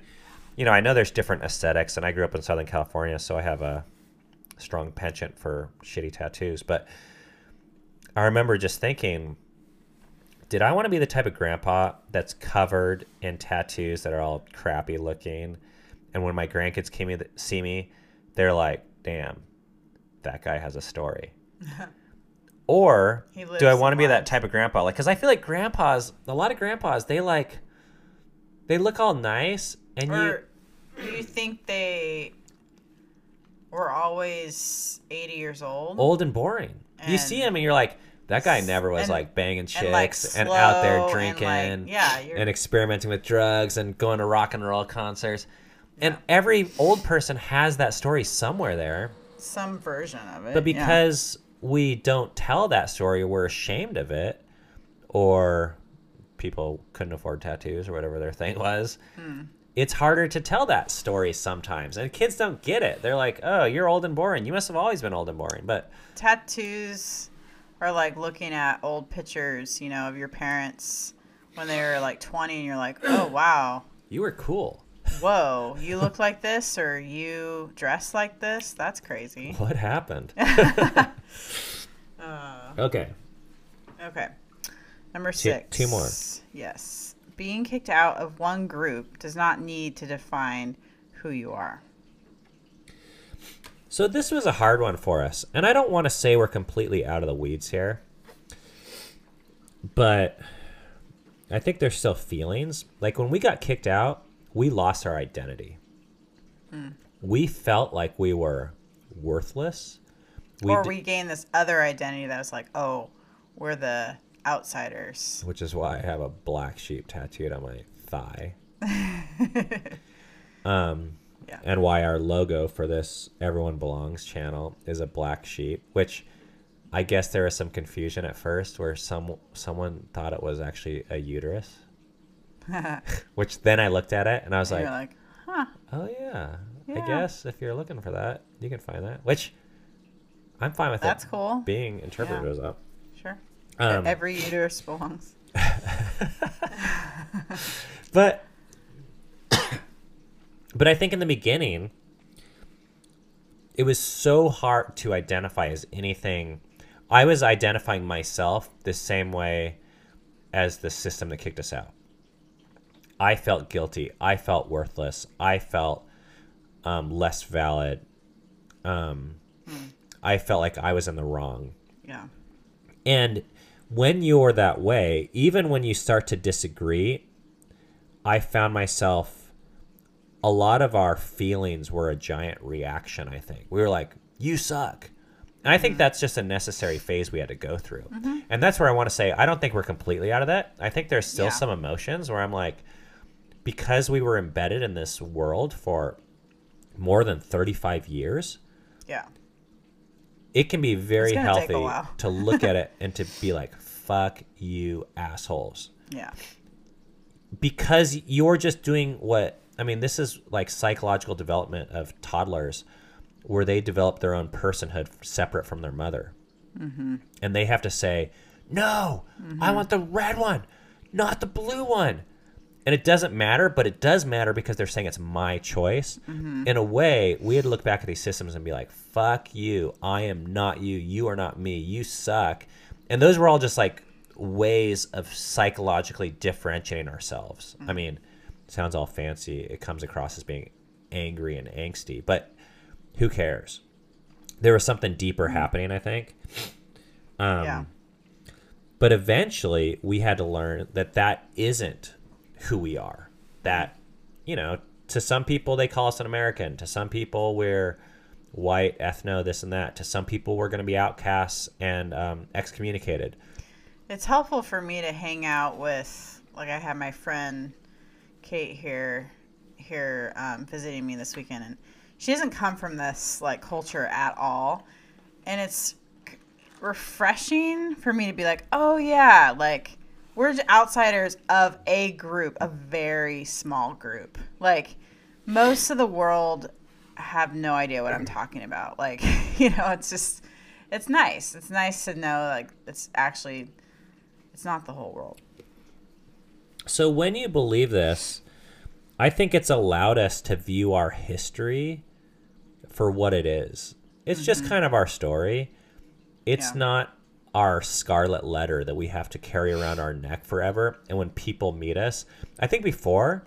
Speaker 1: you know, I know there's different aesthetics and I grew up in Southern California, so I have a strong penchant for shitty tattoos, but I remember just thinking did I want to be the type of grandpa that's covered in tattoos that are all crappy looking? And when my grandkids came to see me, they're like, damn, that guy has a story. or do I want to be that type of grandpa? Like, because I feel like grandpas, a lot of grandpas, they like, they look all nice, and you,
Speaker 2: Or do you think they were always 80 years old?
Speaker 1: old and boring. you see them, and you're like, that guy never was
Speaker 2: and-
Speaker 1: like banging
Speaker 2: and,
Speaker 1: chicks
Speaker 2: like,
Speaker 1: and, out there
Speaker 2: slow and,
Speaker 1: drinking.
Speaker 2: like, yeah,
Speaker 1: and experimenting with drugs and going to rock and roll concerts. And every old person has that story somewhere there.
Speaker 2: Some version of it.
Speaker 1: But
Speaker 2: yeah.
Speaker 1: because we don't tell that story, we're ashamed of it, or people couldn't afford tattoos or whatever their thing was.
Speaker 2: Hmm.
Speaker 1: It's harder to tell that story sometimes, and kids don't get it. They're like, "Oh, you're old and boring. You must have always been old and boring." But
Speaker 2: tattoos are like looking at old pictures, you know, of your parents when they were like 20 and you're like, "Oh, wow.
Speaker 1: you were cool.
Speaker 2: Whoa, you look like this or you dress like this? That's crazy."
Speaker 1: What happened?
Speaker 2: Uh,
Speaker 1: okay.
Speaker 2: okay. Number
Speaker 1: Two-
Speaker 2: 6.
Speaker 1: two more.
Speaker 2: Yes. Being kicked out of one group does not need to define who you are.
Speaker 1: So this was a hard one for us, and I don't want to say we're completely out of the weeds here, but I think there's still feelings. Like when we got kicked out, we lost our identity. We felt like we were worthless. We
Speaker 2: or
Speaker 1: d-
Speaker 2: we gain this other identity that was like, "Oh, we're the outsiders."
Speaker 1: which is why I have a black sheep tattooed on my thigh. um,
Speaker 2: Yeah.
Speaker 1: and why our logo for this Everyone Belongs channel is a black sheep, which I guess there was some confusion at first where some someone thought it was actually a uterus. Which then I looked at it and I was like,
Speaker 2: like, "Huh."
Speaker 1: oh yeah, I guess if you're looking for that, you can find that. Which I'm fine with
Speaker 2: That's
Speaker 1: it
Speaker 2: cool.
Speaker 1: being interpreted
Speaker 2: Yeah.
Speaker 1: as that.
Speaker 2: Sure.
Speaker 1: Um,
Speaker 2: Every uterus belongs.
Speaker 1: but but I think in the beginning it was so hard to identify as anything. I was identifying myself the same way as the system that kicked us out. I felt guilty. I felt worthless. I felt um, less valid. Um, I felt like I was in the wrong.
Speaker 2: Yeah.
Speaker 1: And when you're that way, even when you start to disagree, I found myself a lot of our feelings were a giant reaction, I think. We were like, you suck. And I think mm-hmm. that's just a necessary phase we had to go through. Mm-hmm. And that's where I want to say, I don't think we're completely out of that. I think there's still
Speaker 2: Yeah.
Speaker 1: some emotions where I'm like, because we were embedded in this world for more than 35 years,
Speaker 2: Yeah.
Speaker 1: it can be very
Speaker 2: gonna take a
Speaker 1: healthy to look at it and to be like, fuck you assholes.
Speaker 2: Yeah.
Speaker 1: Because you're just doing what, I mean, this is like psychological development of toddlers where they develop their own personhood separate from their mother.
Speaker 2: Mm-hmm.
Speaker 1: And they have to say, no, I want the red one, not the blue one. And it doesn't matter, but it does matter because they're saying it's my choice.
Speaker 2: Mm-hmm.
Speaker 1: In a way, we had to look back at these systems and be like, fuck you. I am not you. You are not me. You suck. And those were all just like ways of psychologically differentiating ourselves. I mean, sounds all fancy. It comes across as being angry and angsty, but who cares? There was something deeper happening, I think. Um,
Speaker 2: yeah.
Speaker 1: but eventually, we had to learn that that isn't who we are. That, you know, to some people, they call us an American. To some people, we're white, ethno, this and that. To some people, we're going to be outcasts and um, excommunicated.
Speaker 2: It's helpful for me to hang out with, like, I had my friend Kate here, here um, visiting me this weekend, and she doesn't come from this like culture at all, and it's refreshing for me to be like, oh yeah, like we're outsiders of a group, a very small group. Like most of the world have no idea what I'm talking about. Like, you know, it's just it's nice. It's nice to know like it's actually it's not the whole world.
Speaker 1: So when you believe this, I think it's allowed us to view our history for what it is. It's just kind of our story. It's
Speaker 2: Mm-hmm. Yeah.
Speaker 1: not our scarlet letter that we have to carry around our neck forever. And when people meet us, I think before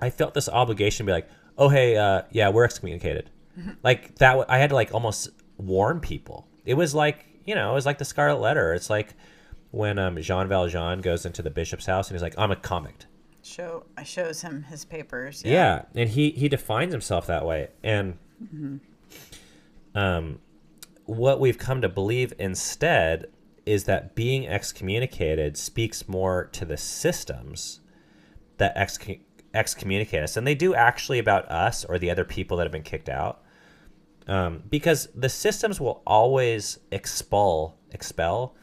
Speaker 1: I felt this obligation to be like, "Oh hey, uh, yeah, we're excommunicated." like that, I had to like almost warn people. It was like you know, it was like the scarlet letter. It's like when um, Jean Valjean goes into the bishop's house and he's like, "I'm a convict."
Speaker 2: Show shows him his papers.
Speaker 1: Yeah. and he he defines himself that way. And um, what we've come to believe instead is that being excommunicated speaks more to the systems that exc- excommunicate us, and they do actually about us or the other people that have been kicked out. Um, because the systems will always expel expel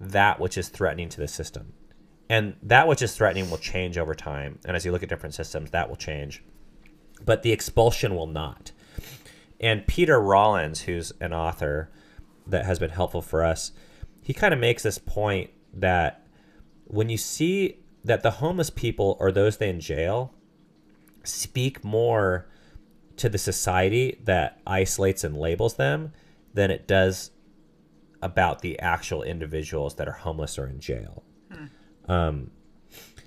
Speaker 1: that which is threatening to the system. And that which is threatening will change over time. And as you look at different systems that will change. But the expulsion will not. And peter rollins who's an author that has been helpful for us he kind of makes this point that when you see that the homeless people or those they in jail speak more to the society that isolates and labels them than it does about the actual individuals that are homeless or in jail. Hmm. Um,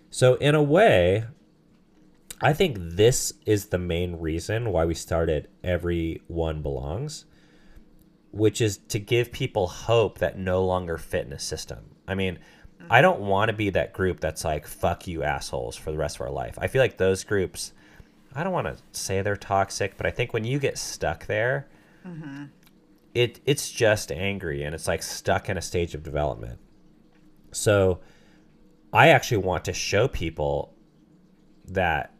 Speaker 1: so, in a way, I think this is the main reason why we started Everyone Belongs, which is to give people hope that no longer fit in a system. I mean, I mm-hmm. don't want to be that group that's like, fuck you assholes for the rest of our life. I feel like those groups, I don't want to say they're toxic, but I think when you get stuck there, mm-hmm. It it's just angry and it's like stuck in a stage of development. So I actually want to show people that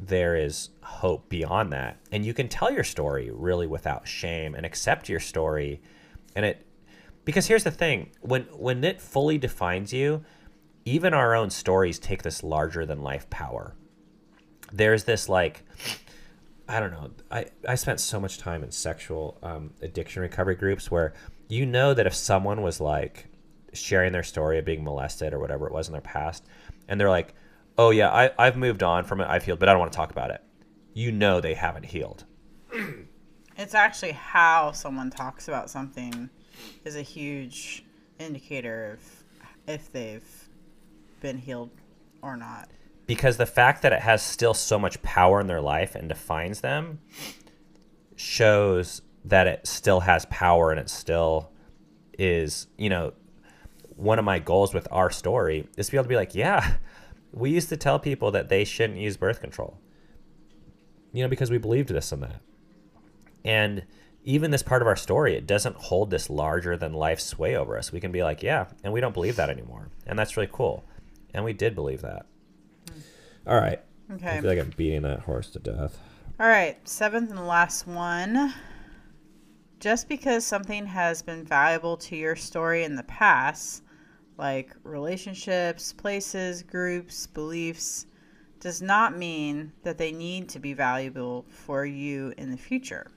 Speaker 1: there is hope beyond that. And you can tell your story really without shame and accept your story. And it because here's the thing, when when it fully defines you, even our own stories take this larger than life power. There's this like I don't know. I, I spent so much time in sexual um, addiction recovery groups where you know that if someone was like sharing their story of being molested or whatever it was in their past, and they're like, oh, yeah, I, I've moved on from it, I've healed, but I don't want to talk about it. You know they haven't healed.
Speaker 2: It's actually how someone talks about something is a huge indicator of if they've been healed or not.
Speaker 1: Because the fact that it has still so much power in their life and defines them shows that it still has power and it still is you know one of my goals with our story is to be able to be like yeah we used to tell people that they shouldn't use birth control you know because we believed this and that. And even this part of our story it doesn't hold this larger than life sway over us. We can be like yeah and we don't believe that anymore. And that's really cool. And we did believe that all right I
Speaker 2: Okay.
Speaker 1: feel like I'm beating that horse to death.
Speaker 2: All right, seventh and last one. Just because something has been valuable to your story in the past, like relationships, places, groups, beliefs, does not mean that they need to be valuable for you in the future.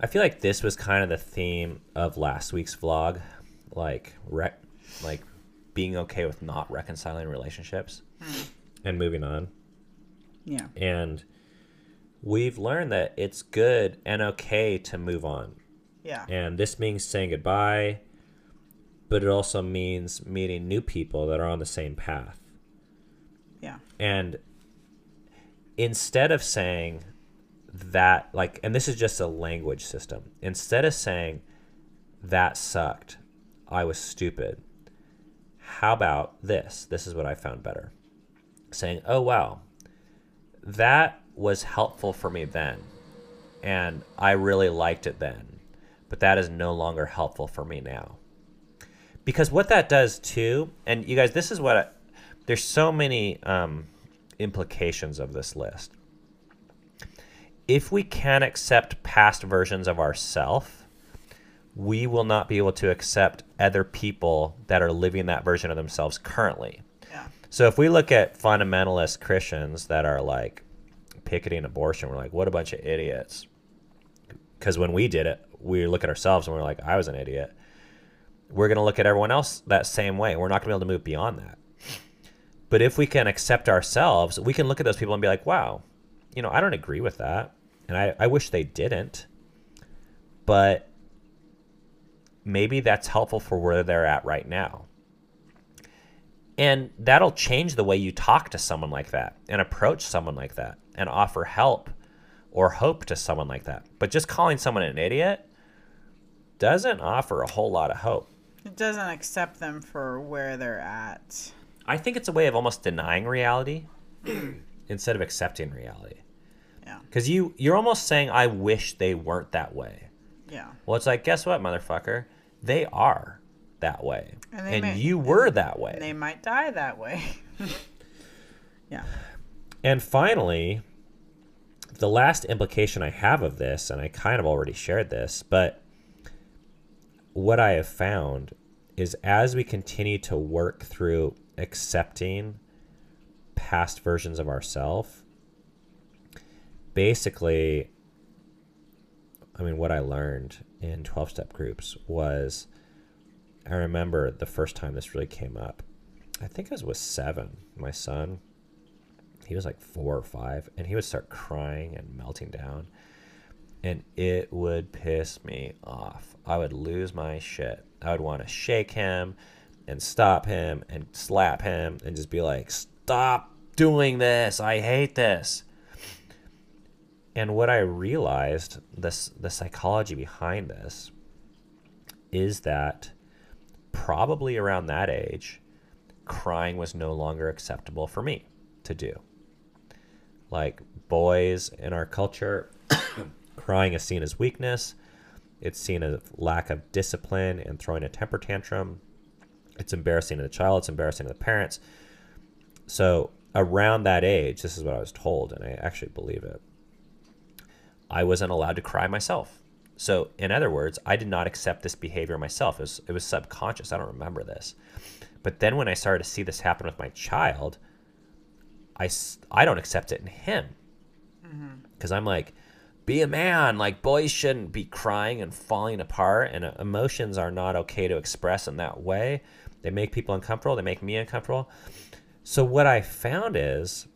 Speaker 1: I feel like this was kind of the theme of last week's vlog, like rec- like being okay with not reconciling relationships hmm. and moving on.
Speaker 2: Yeah.
Speaker 1: And we've learned that it's good and okay to move on.
Speaker 2: Yeah.
Speaker 1: And this means saying goodbye, but it also means meeting new people that are on the same path.
Speaker 2: Yeah.
Speaker 1: And instead of saying that, like, and this is just a language system, instead of saying that sucked, I was stupid, how about this? This is what I found better. Saying, oh, wow, that was helpful for me then. And I really liked it then. but that is no longer helpful for me now. Because what that does too, and you guys, this is what I, there's so many um, implications of this list. If we can't accept past versions of ourself, we will not be able to accept other people that are living that version of themselves currently.
Speaker 2: Yeah.
Speaker 1: So if we look at fundamentalist Christians that are like picketing abortion, we're like, what a bunch of idiots. Because when we did it, we look at ourselves and we're like, I was an idiot. We're going to look at everyone else that same way. We're not going to be able to move beyond that. But if we can accept ourselves, we can look at those people and be like, wow, you know, I don't agree with that. And I, I wish they didn't. But maybe that's helpful for where they're at right now. And that'll change the way you talk to someone like that and approach someone like that and offer help or hope to someone like that. But just calling someone an idiot doesn't offer a whole lot of hope.
Speaker 2: It doesn't accept them for where they're at.
Speaker 1: I think it's a way of almost denying reality instead of accepting reality.
Speaker 2: Yeah.
Speaker 1: Because you, you're almost saying, I wish they weren't that way.
Speaker 2: Yeah.
Speaker 1: Well, it's like, guess what, motherfucker? They are that way.
Speaker 2: And
Speaker 1: And,
Speaker 2: may-
Speaker 1: you were that way.
Speaker 2: They might die that way. yeah.
Speaker 1: And finally, the last implication I have of this, and I kind of already shared this, but what I have found is as we continue to work through accepting past versions of ourselves, basically, I mean, what I learned in 12 step groups was I remember the first time this really came up. I think it was with seven, my son. He was like four or five and he would start crying and melting down and it would piss me off. I would lose my shit. I would want to shake him and stop him and slap him and just be like stop doing this. I hate this and what i realized this the psychology behind this is that probably around that age crying was no longer acceptable for me to do like boys in our culture, crying is seen as weakness. It's seen as lack of discipline and throwing a temper tantrum. It's embarrassing to the child. It's embarrassing to the parents. So around that age, this is what I was told, and I actually believe it. I wasn't allowed to cry myself. So in other words, I did not accept this behavior myself. It was, it was subconscious. I don't remember this. But then when I started to see this happen with my child, I, I don't accept it in him because I'm like, be a man. Like boys shouldn't be crying and falling apart, and uh, emotions are not okay to express in that way. They make people uncomfortable. They make me uncomfortable. So what I found is,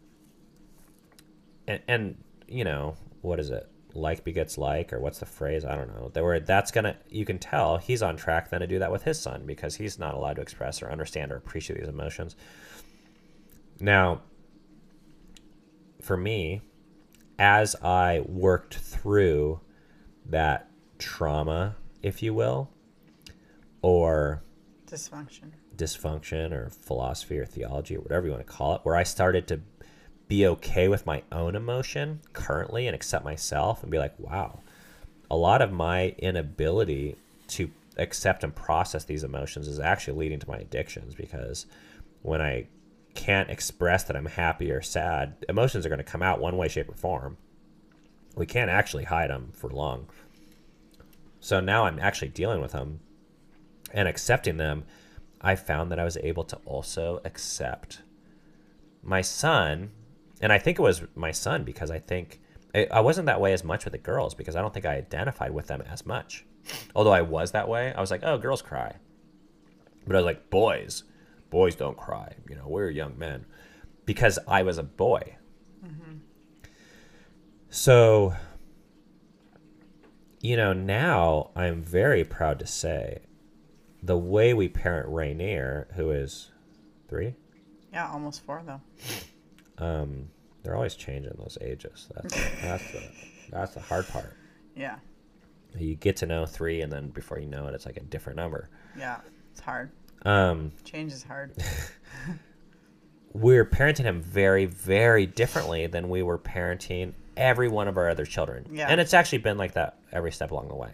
Speaker 1: and, and you know what is it? Like begets like, or what's the phrase? I don't know. That where that's gonna you can tell he's on track then to do that with his son because he's not allowed to express or understand or appreciate these emotions. Now, for me, as I worked through that trauma, if you will, or
Speaker 2: Dysfunction.
Speaker 1: dysfunction or philosophy or theology or whatever you want to call it, where I started to be okay with my own emotion currently and accept myself and be like, wow, a lot of my inability to accept and process these emotions is actually leading to my addictions because when I can't express that I'm happy or sad, emotions are going to come out one way, shape, or form. We can't actually hide them for long. So now I'm actually dealing with them and accepting them. I found that I was able to also accept my son. And I think it was my son because I think I I wasn't that way as much with the girls because I don't think I identified with them as much. Although I was that way, I was like, oh, girls cry. But I was like, boys, boys don't cry. You know, we're young men because I was a boy. Mm-hmm. So, you know, now I'm very proud to say the way we parent Rainier, who is three,
Speaker 2: Yeah, almost four though.
Speaker 1: Um, they're always changing those ages. That's that's the that's the hard part.
Speaker 2: Yeah.
Speaker 1: You get to know three, and then before you know it, it's like a different number.
Speaker 2: Yeah. It's hard.
Speaker 1: Um,
Speaker 2: Change is hard.
Speaker 1: we're parenting him very, very differently than we were parenting every one of our other children.
Speaker 2: Yeah.
Speaker 1: And it's actually been like that every step along the way.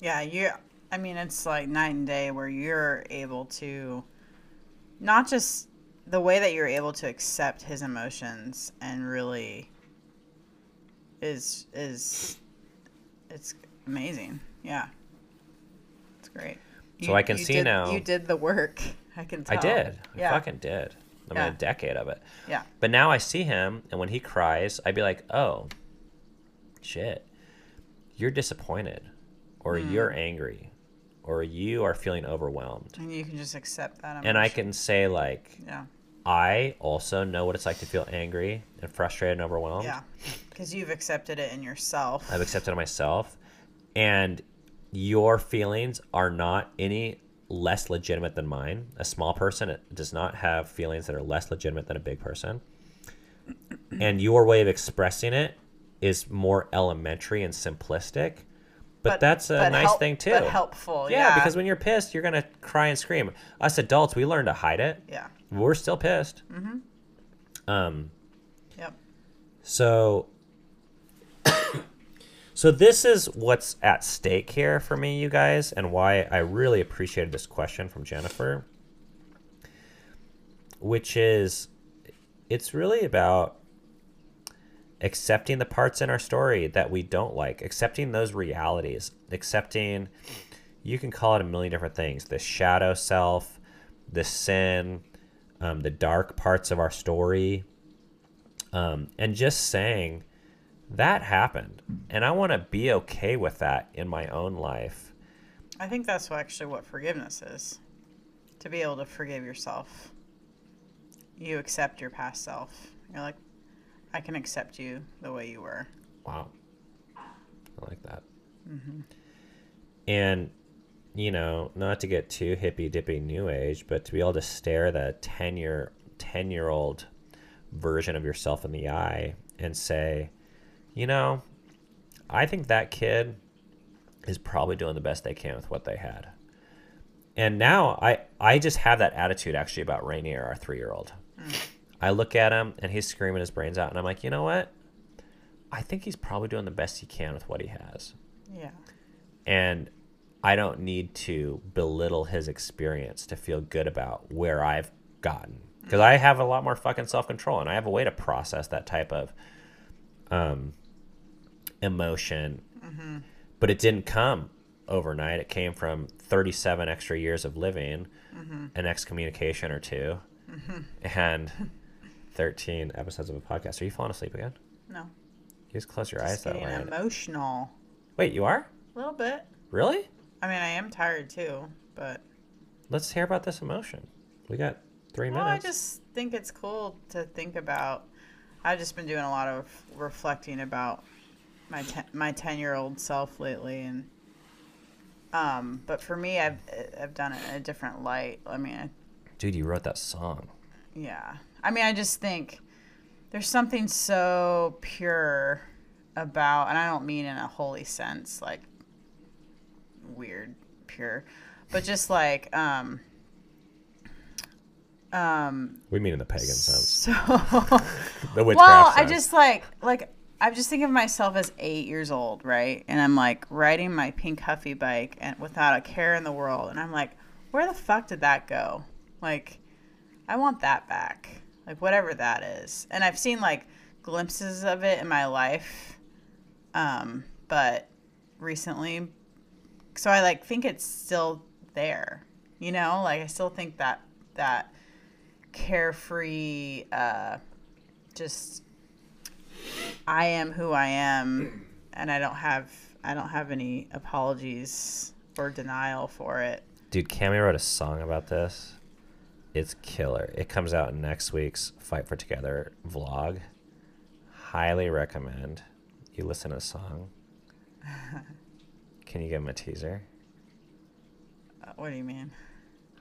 Speaker 2: Yeah, you. I mean, it's like night and day where you're able to, not just the way that you're able to accept his emotions and really is is it's amazing. Yeah, it's great.
Speaker 1: So I can see
Speaker 2: did,
Speaker 1: now-
Speaker 2: You did the work. I can tell.
Speaker 1: I did.
Speaker 2: Yeah.
Speaker 1: I fucking did. I mean,
Speaker 2: Yeah.
Speaker 1: a decade of it.
Speaker 2: yeah.
Speaker 1: But now I see him, and when he cries, I'd be like, oh, shit. You're disappointed, or
Speaker 2: Hmm.
Speaker 1: you're angry, or you are feeling overwhelmed.
Speaker 2: And you can just accept that.
Speaker 1: And I can say, like,
Speaker 2: Yeah.
Speaker 1: I also know what it's like to feel angry and frustrated and overwhelmed.
Speaker 2: Yeah. Because you've accepted it in yourself.
Speaker 1: I've accepted it myself. And your feelings are not any less legitimate than mine. A small person does not have feelings that are less legitimate than a big person. And your way of expressing it is more elementary and simplistic. But, that's a
Speaker 2: but
Speaker 1: nice
Speaker 2: help-
Speaker 1: thing too.
Speaker 2: But helpful.
Speaker 1: yeah,
Speaker 2: Yeah.
Speaker 1: because when you're pissed, you're going to cry and scream. Us adults, we learn to hide it.
Speaker 2: Yeah.
Speaker 1: We're still pissed. Mm-hmm. Um,
Speaker 2: Yep.
Speaker 1: so, so this is what's at stake here for me, you guys, and why I really appreciated this question from Jennifer, which is, it's really about accepting the parts in our story that we don't like, accepting those realities, accepting. You can call it a million different things: the shadow self, the sin, um, the dark parts of our story, um, and just saying that happened and i want to be okay with that in my own life
Speaker 2: I think that's actually what forgiveness is. To be able to forgive yourself. You accept your past self. You're like, I can accept you the way you were.
Speaker 1: wow. I like that. Mm-hmm. And you know not to get too hippy dippy new age but to be able to stare the 10 year 10 year old version of yourself in the eye and say you know i think that kid is probably doing the best they can with what they had. And now i i just have that attitude actually about rainier our three year old mm. I look at him and he's screaming his brains out and i'm like you know what i think he's probably doing the best he can with what he has
Speaker 2: Yeah.
Speaker 1: and I don't need to belittle his experience to feel good about where I've gotten because I have a lot more fucking self control and I have a way to process that type of um, emotion. Mm-hmm. But it didn't come overnight. It came from 37 extra years of living, mm-hmm. an excommunication or 2 mm-hmm. and 13 episodes of a podcast. Are you falling asleep again?
Speaker 2: No.
Speaker 1: You just close your
Speaker 2: Just
Speaker 1: eyes that way.
Speaker 2: emotional.
Speaker 1: Wait, you are?
Speaker 2: A little bit.
Speaker 1: Really?
Speaker 2: I mean, I am tired too, but
Speaker 1: Let's hear about this emotion. We got three
Speaker 2: well, I just think it's cool to think about. I've just been doing a lot of reflecting about my ten, my ten year old self lately, and um, but for me, I've I've done it in a different light. I mean, I
Speaker 1: Dude, you wrote that song.
Speaker 2: Yeah. I mean, I just think there's something so pure about, and I don't mean in a holy sense, like weird, pure, but just like, um, um,
Speaker 1: We mean in the pagan sense.
Speaker 2: so,
Speaker 1: The witchcraft
Speaker 2: well, I just like, like, I'm just thinking of myself as eight years old, right? And I'm like riding my pink Huffy bike and without a care in the world. And I'm like, where the fuck did that go? Like, I want that back. Like, whatever that is. And I've seen like glimpses of it in my life. Um, but recently, so I like think it's still there, you know? Like, I still think that, that carefree, uh, just I am who I am, and I don't have I don't have any apologies or denial for it.
Speaker 1: Dude, Cami wrote a song about this. It's killer. It comes out in next week's Fight for Together vlog. Highly recommend you listen to the song. Can you give him a teaser?
Speaker 2: Uh, what do you mean?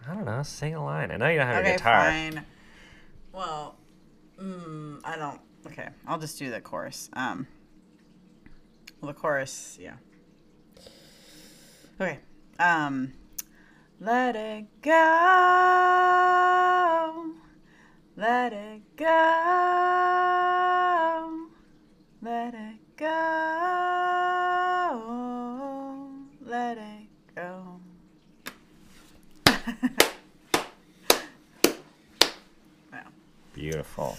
Speaker 1: I don't know. Sing a line. I know you don't have a
Speaker 2: okay,
Speaker 1: guitar.
Speaker 2: fine. Well, mm, I don't. Okay, I'll just do the chorus. Um, well, the chorus, yeah. Okay. Um, let it go. Let it go. Let it go. Let it go.
Speaker 1: Beautiful.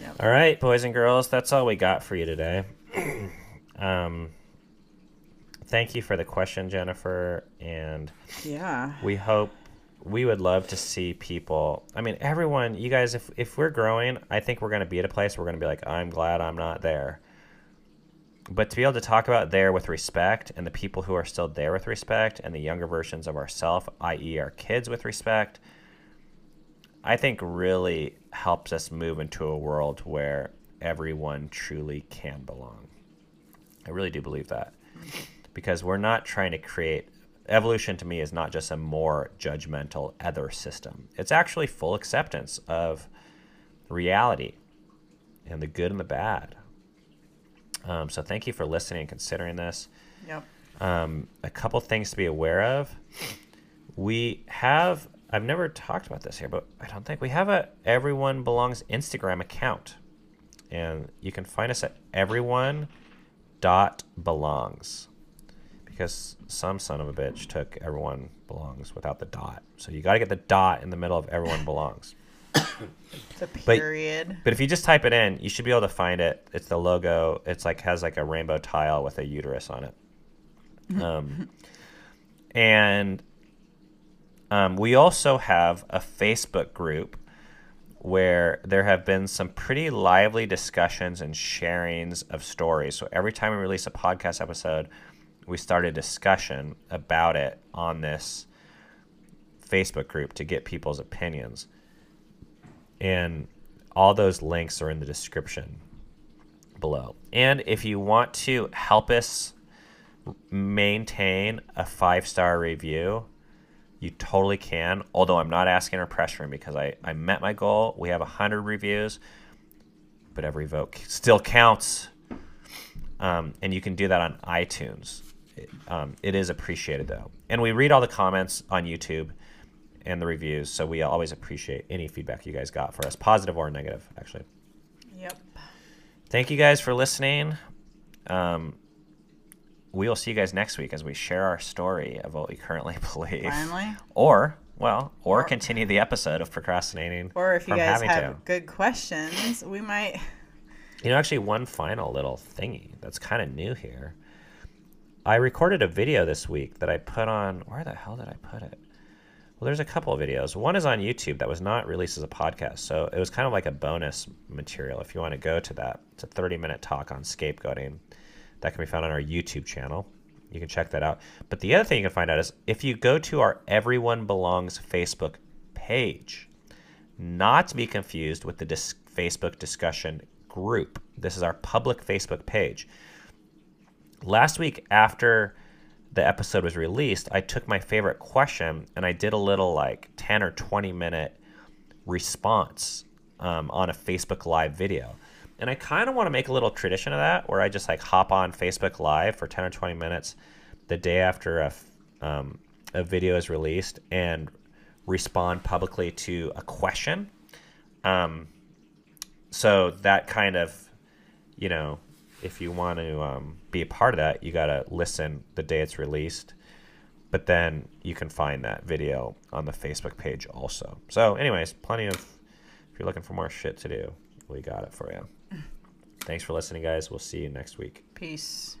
Speaker 2: Yep.
Speaker 1: All right, boys and girls, that's all we got for you today. um, thank you for the question, Jennifer, and
Speaker 2: Yeah.
Speaker 1: we hope we would love to see people. I mean, everyone, you guys, if if we're growing, I think we're going to be at a place where we're going to be like, I'm glad I'm not there. But to be able to talk about there with respect, and the people who are still there with respect, and the younger versions of ourselves, i.e., our kids with respect, I think really helps us move into a world where everyone truly can belong. I really do believe that. Because we're not trying to create evolution to me is not just a more judgmental other system. It's actually full acceptance of reality and the good and the bad. Um, so thank you for listening and considering this.
Speaker 2: Yep.
Speaker 1: Um, a couple things to be aware of. We have I've never talked about this here, but I don't think we have a Everyone Belongs Instagram account, and you can find us at everyone dot belongs because some son of a bitch took everyone belongs without the dot. So you got to get the dot in the middle of everyone belongs.
Speaker 2: It's a period.
Speaker 1: But if you just type it in, you should be able to find it. It's the logo. It's like has like a rainbow tile with a uterus on it. Um, and um, we also have a Facebook group where there have been some pretty lively discussions and sharings of stories. So every time we release a podcast episode, we started a discussion about it on this Facebook group to get people's opinions. And all those links are in the description below. And if you want to help us maintain a five star review, you totally can. Although I'm not asking or pressuring because I, I met my goal. We have 100 reviews, but every vote still counts. Um, and you can do that on iTunes. It, um, it is appreciated though. And we read all the comments on YouTube and the reviews. So we always appreciate any feedback you guys got for us, positive or negative, actually.
Speaker 2: Yep.
Speaker 1: Thank you guys for listening. Um, we will see you guys next week as we share our story of what we currently believe.
Speaker 2: Finally.
Speaker 1: Or, well, or,
Speaker 2: Or-
Speaker 1: continue the episode of procrastinating.
Speaker 2: Or if you guys have
Speaker 1: to.
Speaker 2: good questions, we might.
Speaker 1: You know, actually, one final little thingy that's kind of new here. I recorded a video this week that I put on. Where the hell did I put it? Well, there's a couple of videos. One is on YouTube that was not released as a podcast. So it was kind of like a bonus material if you want to go to that. It's a 30 minute talk on scapegoating that can be found on our YouTube channel. You can check that out. But the other thing you can find out is if you go to our Everyone Belongs Facebook page, not to be confused with the dis- Facebook discussion group. This is our public Facebook page. Last week, after the episode was released, I took my favorite question and I did a little like 10 or 20 minute response um, on a Facebook Live video. And I kind of want to make a little tradition of that where I just like hop on Facebook Live for 10 or 20 minutes the day after a, um, a video is released and respond publicly to a question. Um, so that kind of, you know, if you want to um, be a part of that, you got to listen the day it's released. But then you can find that video on the Facebook page also. So, anyways, plenty of, if you're looking for more shit to do, we got it for you. Thanks for listening, guys. We'll see you next week.
Speaker 2: Peace.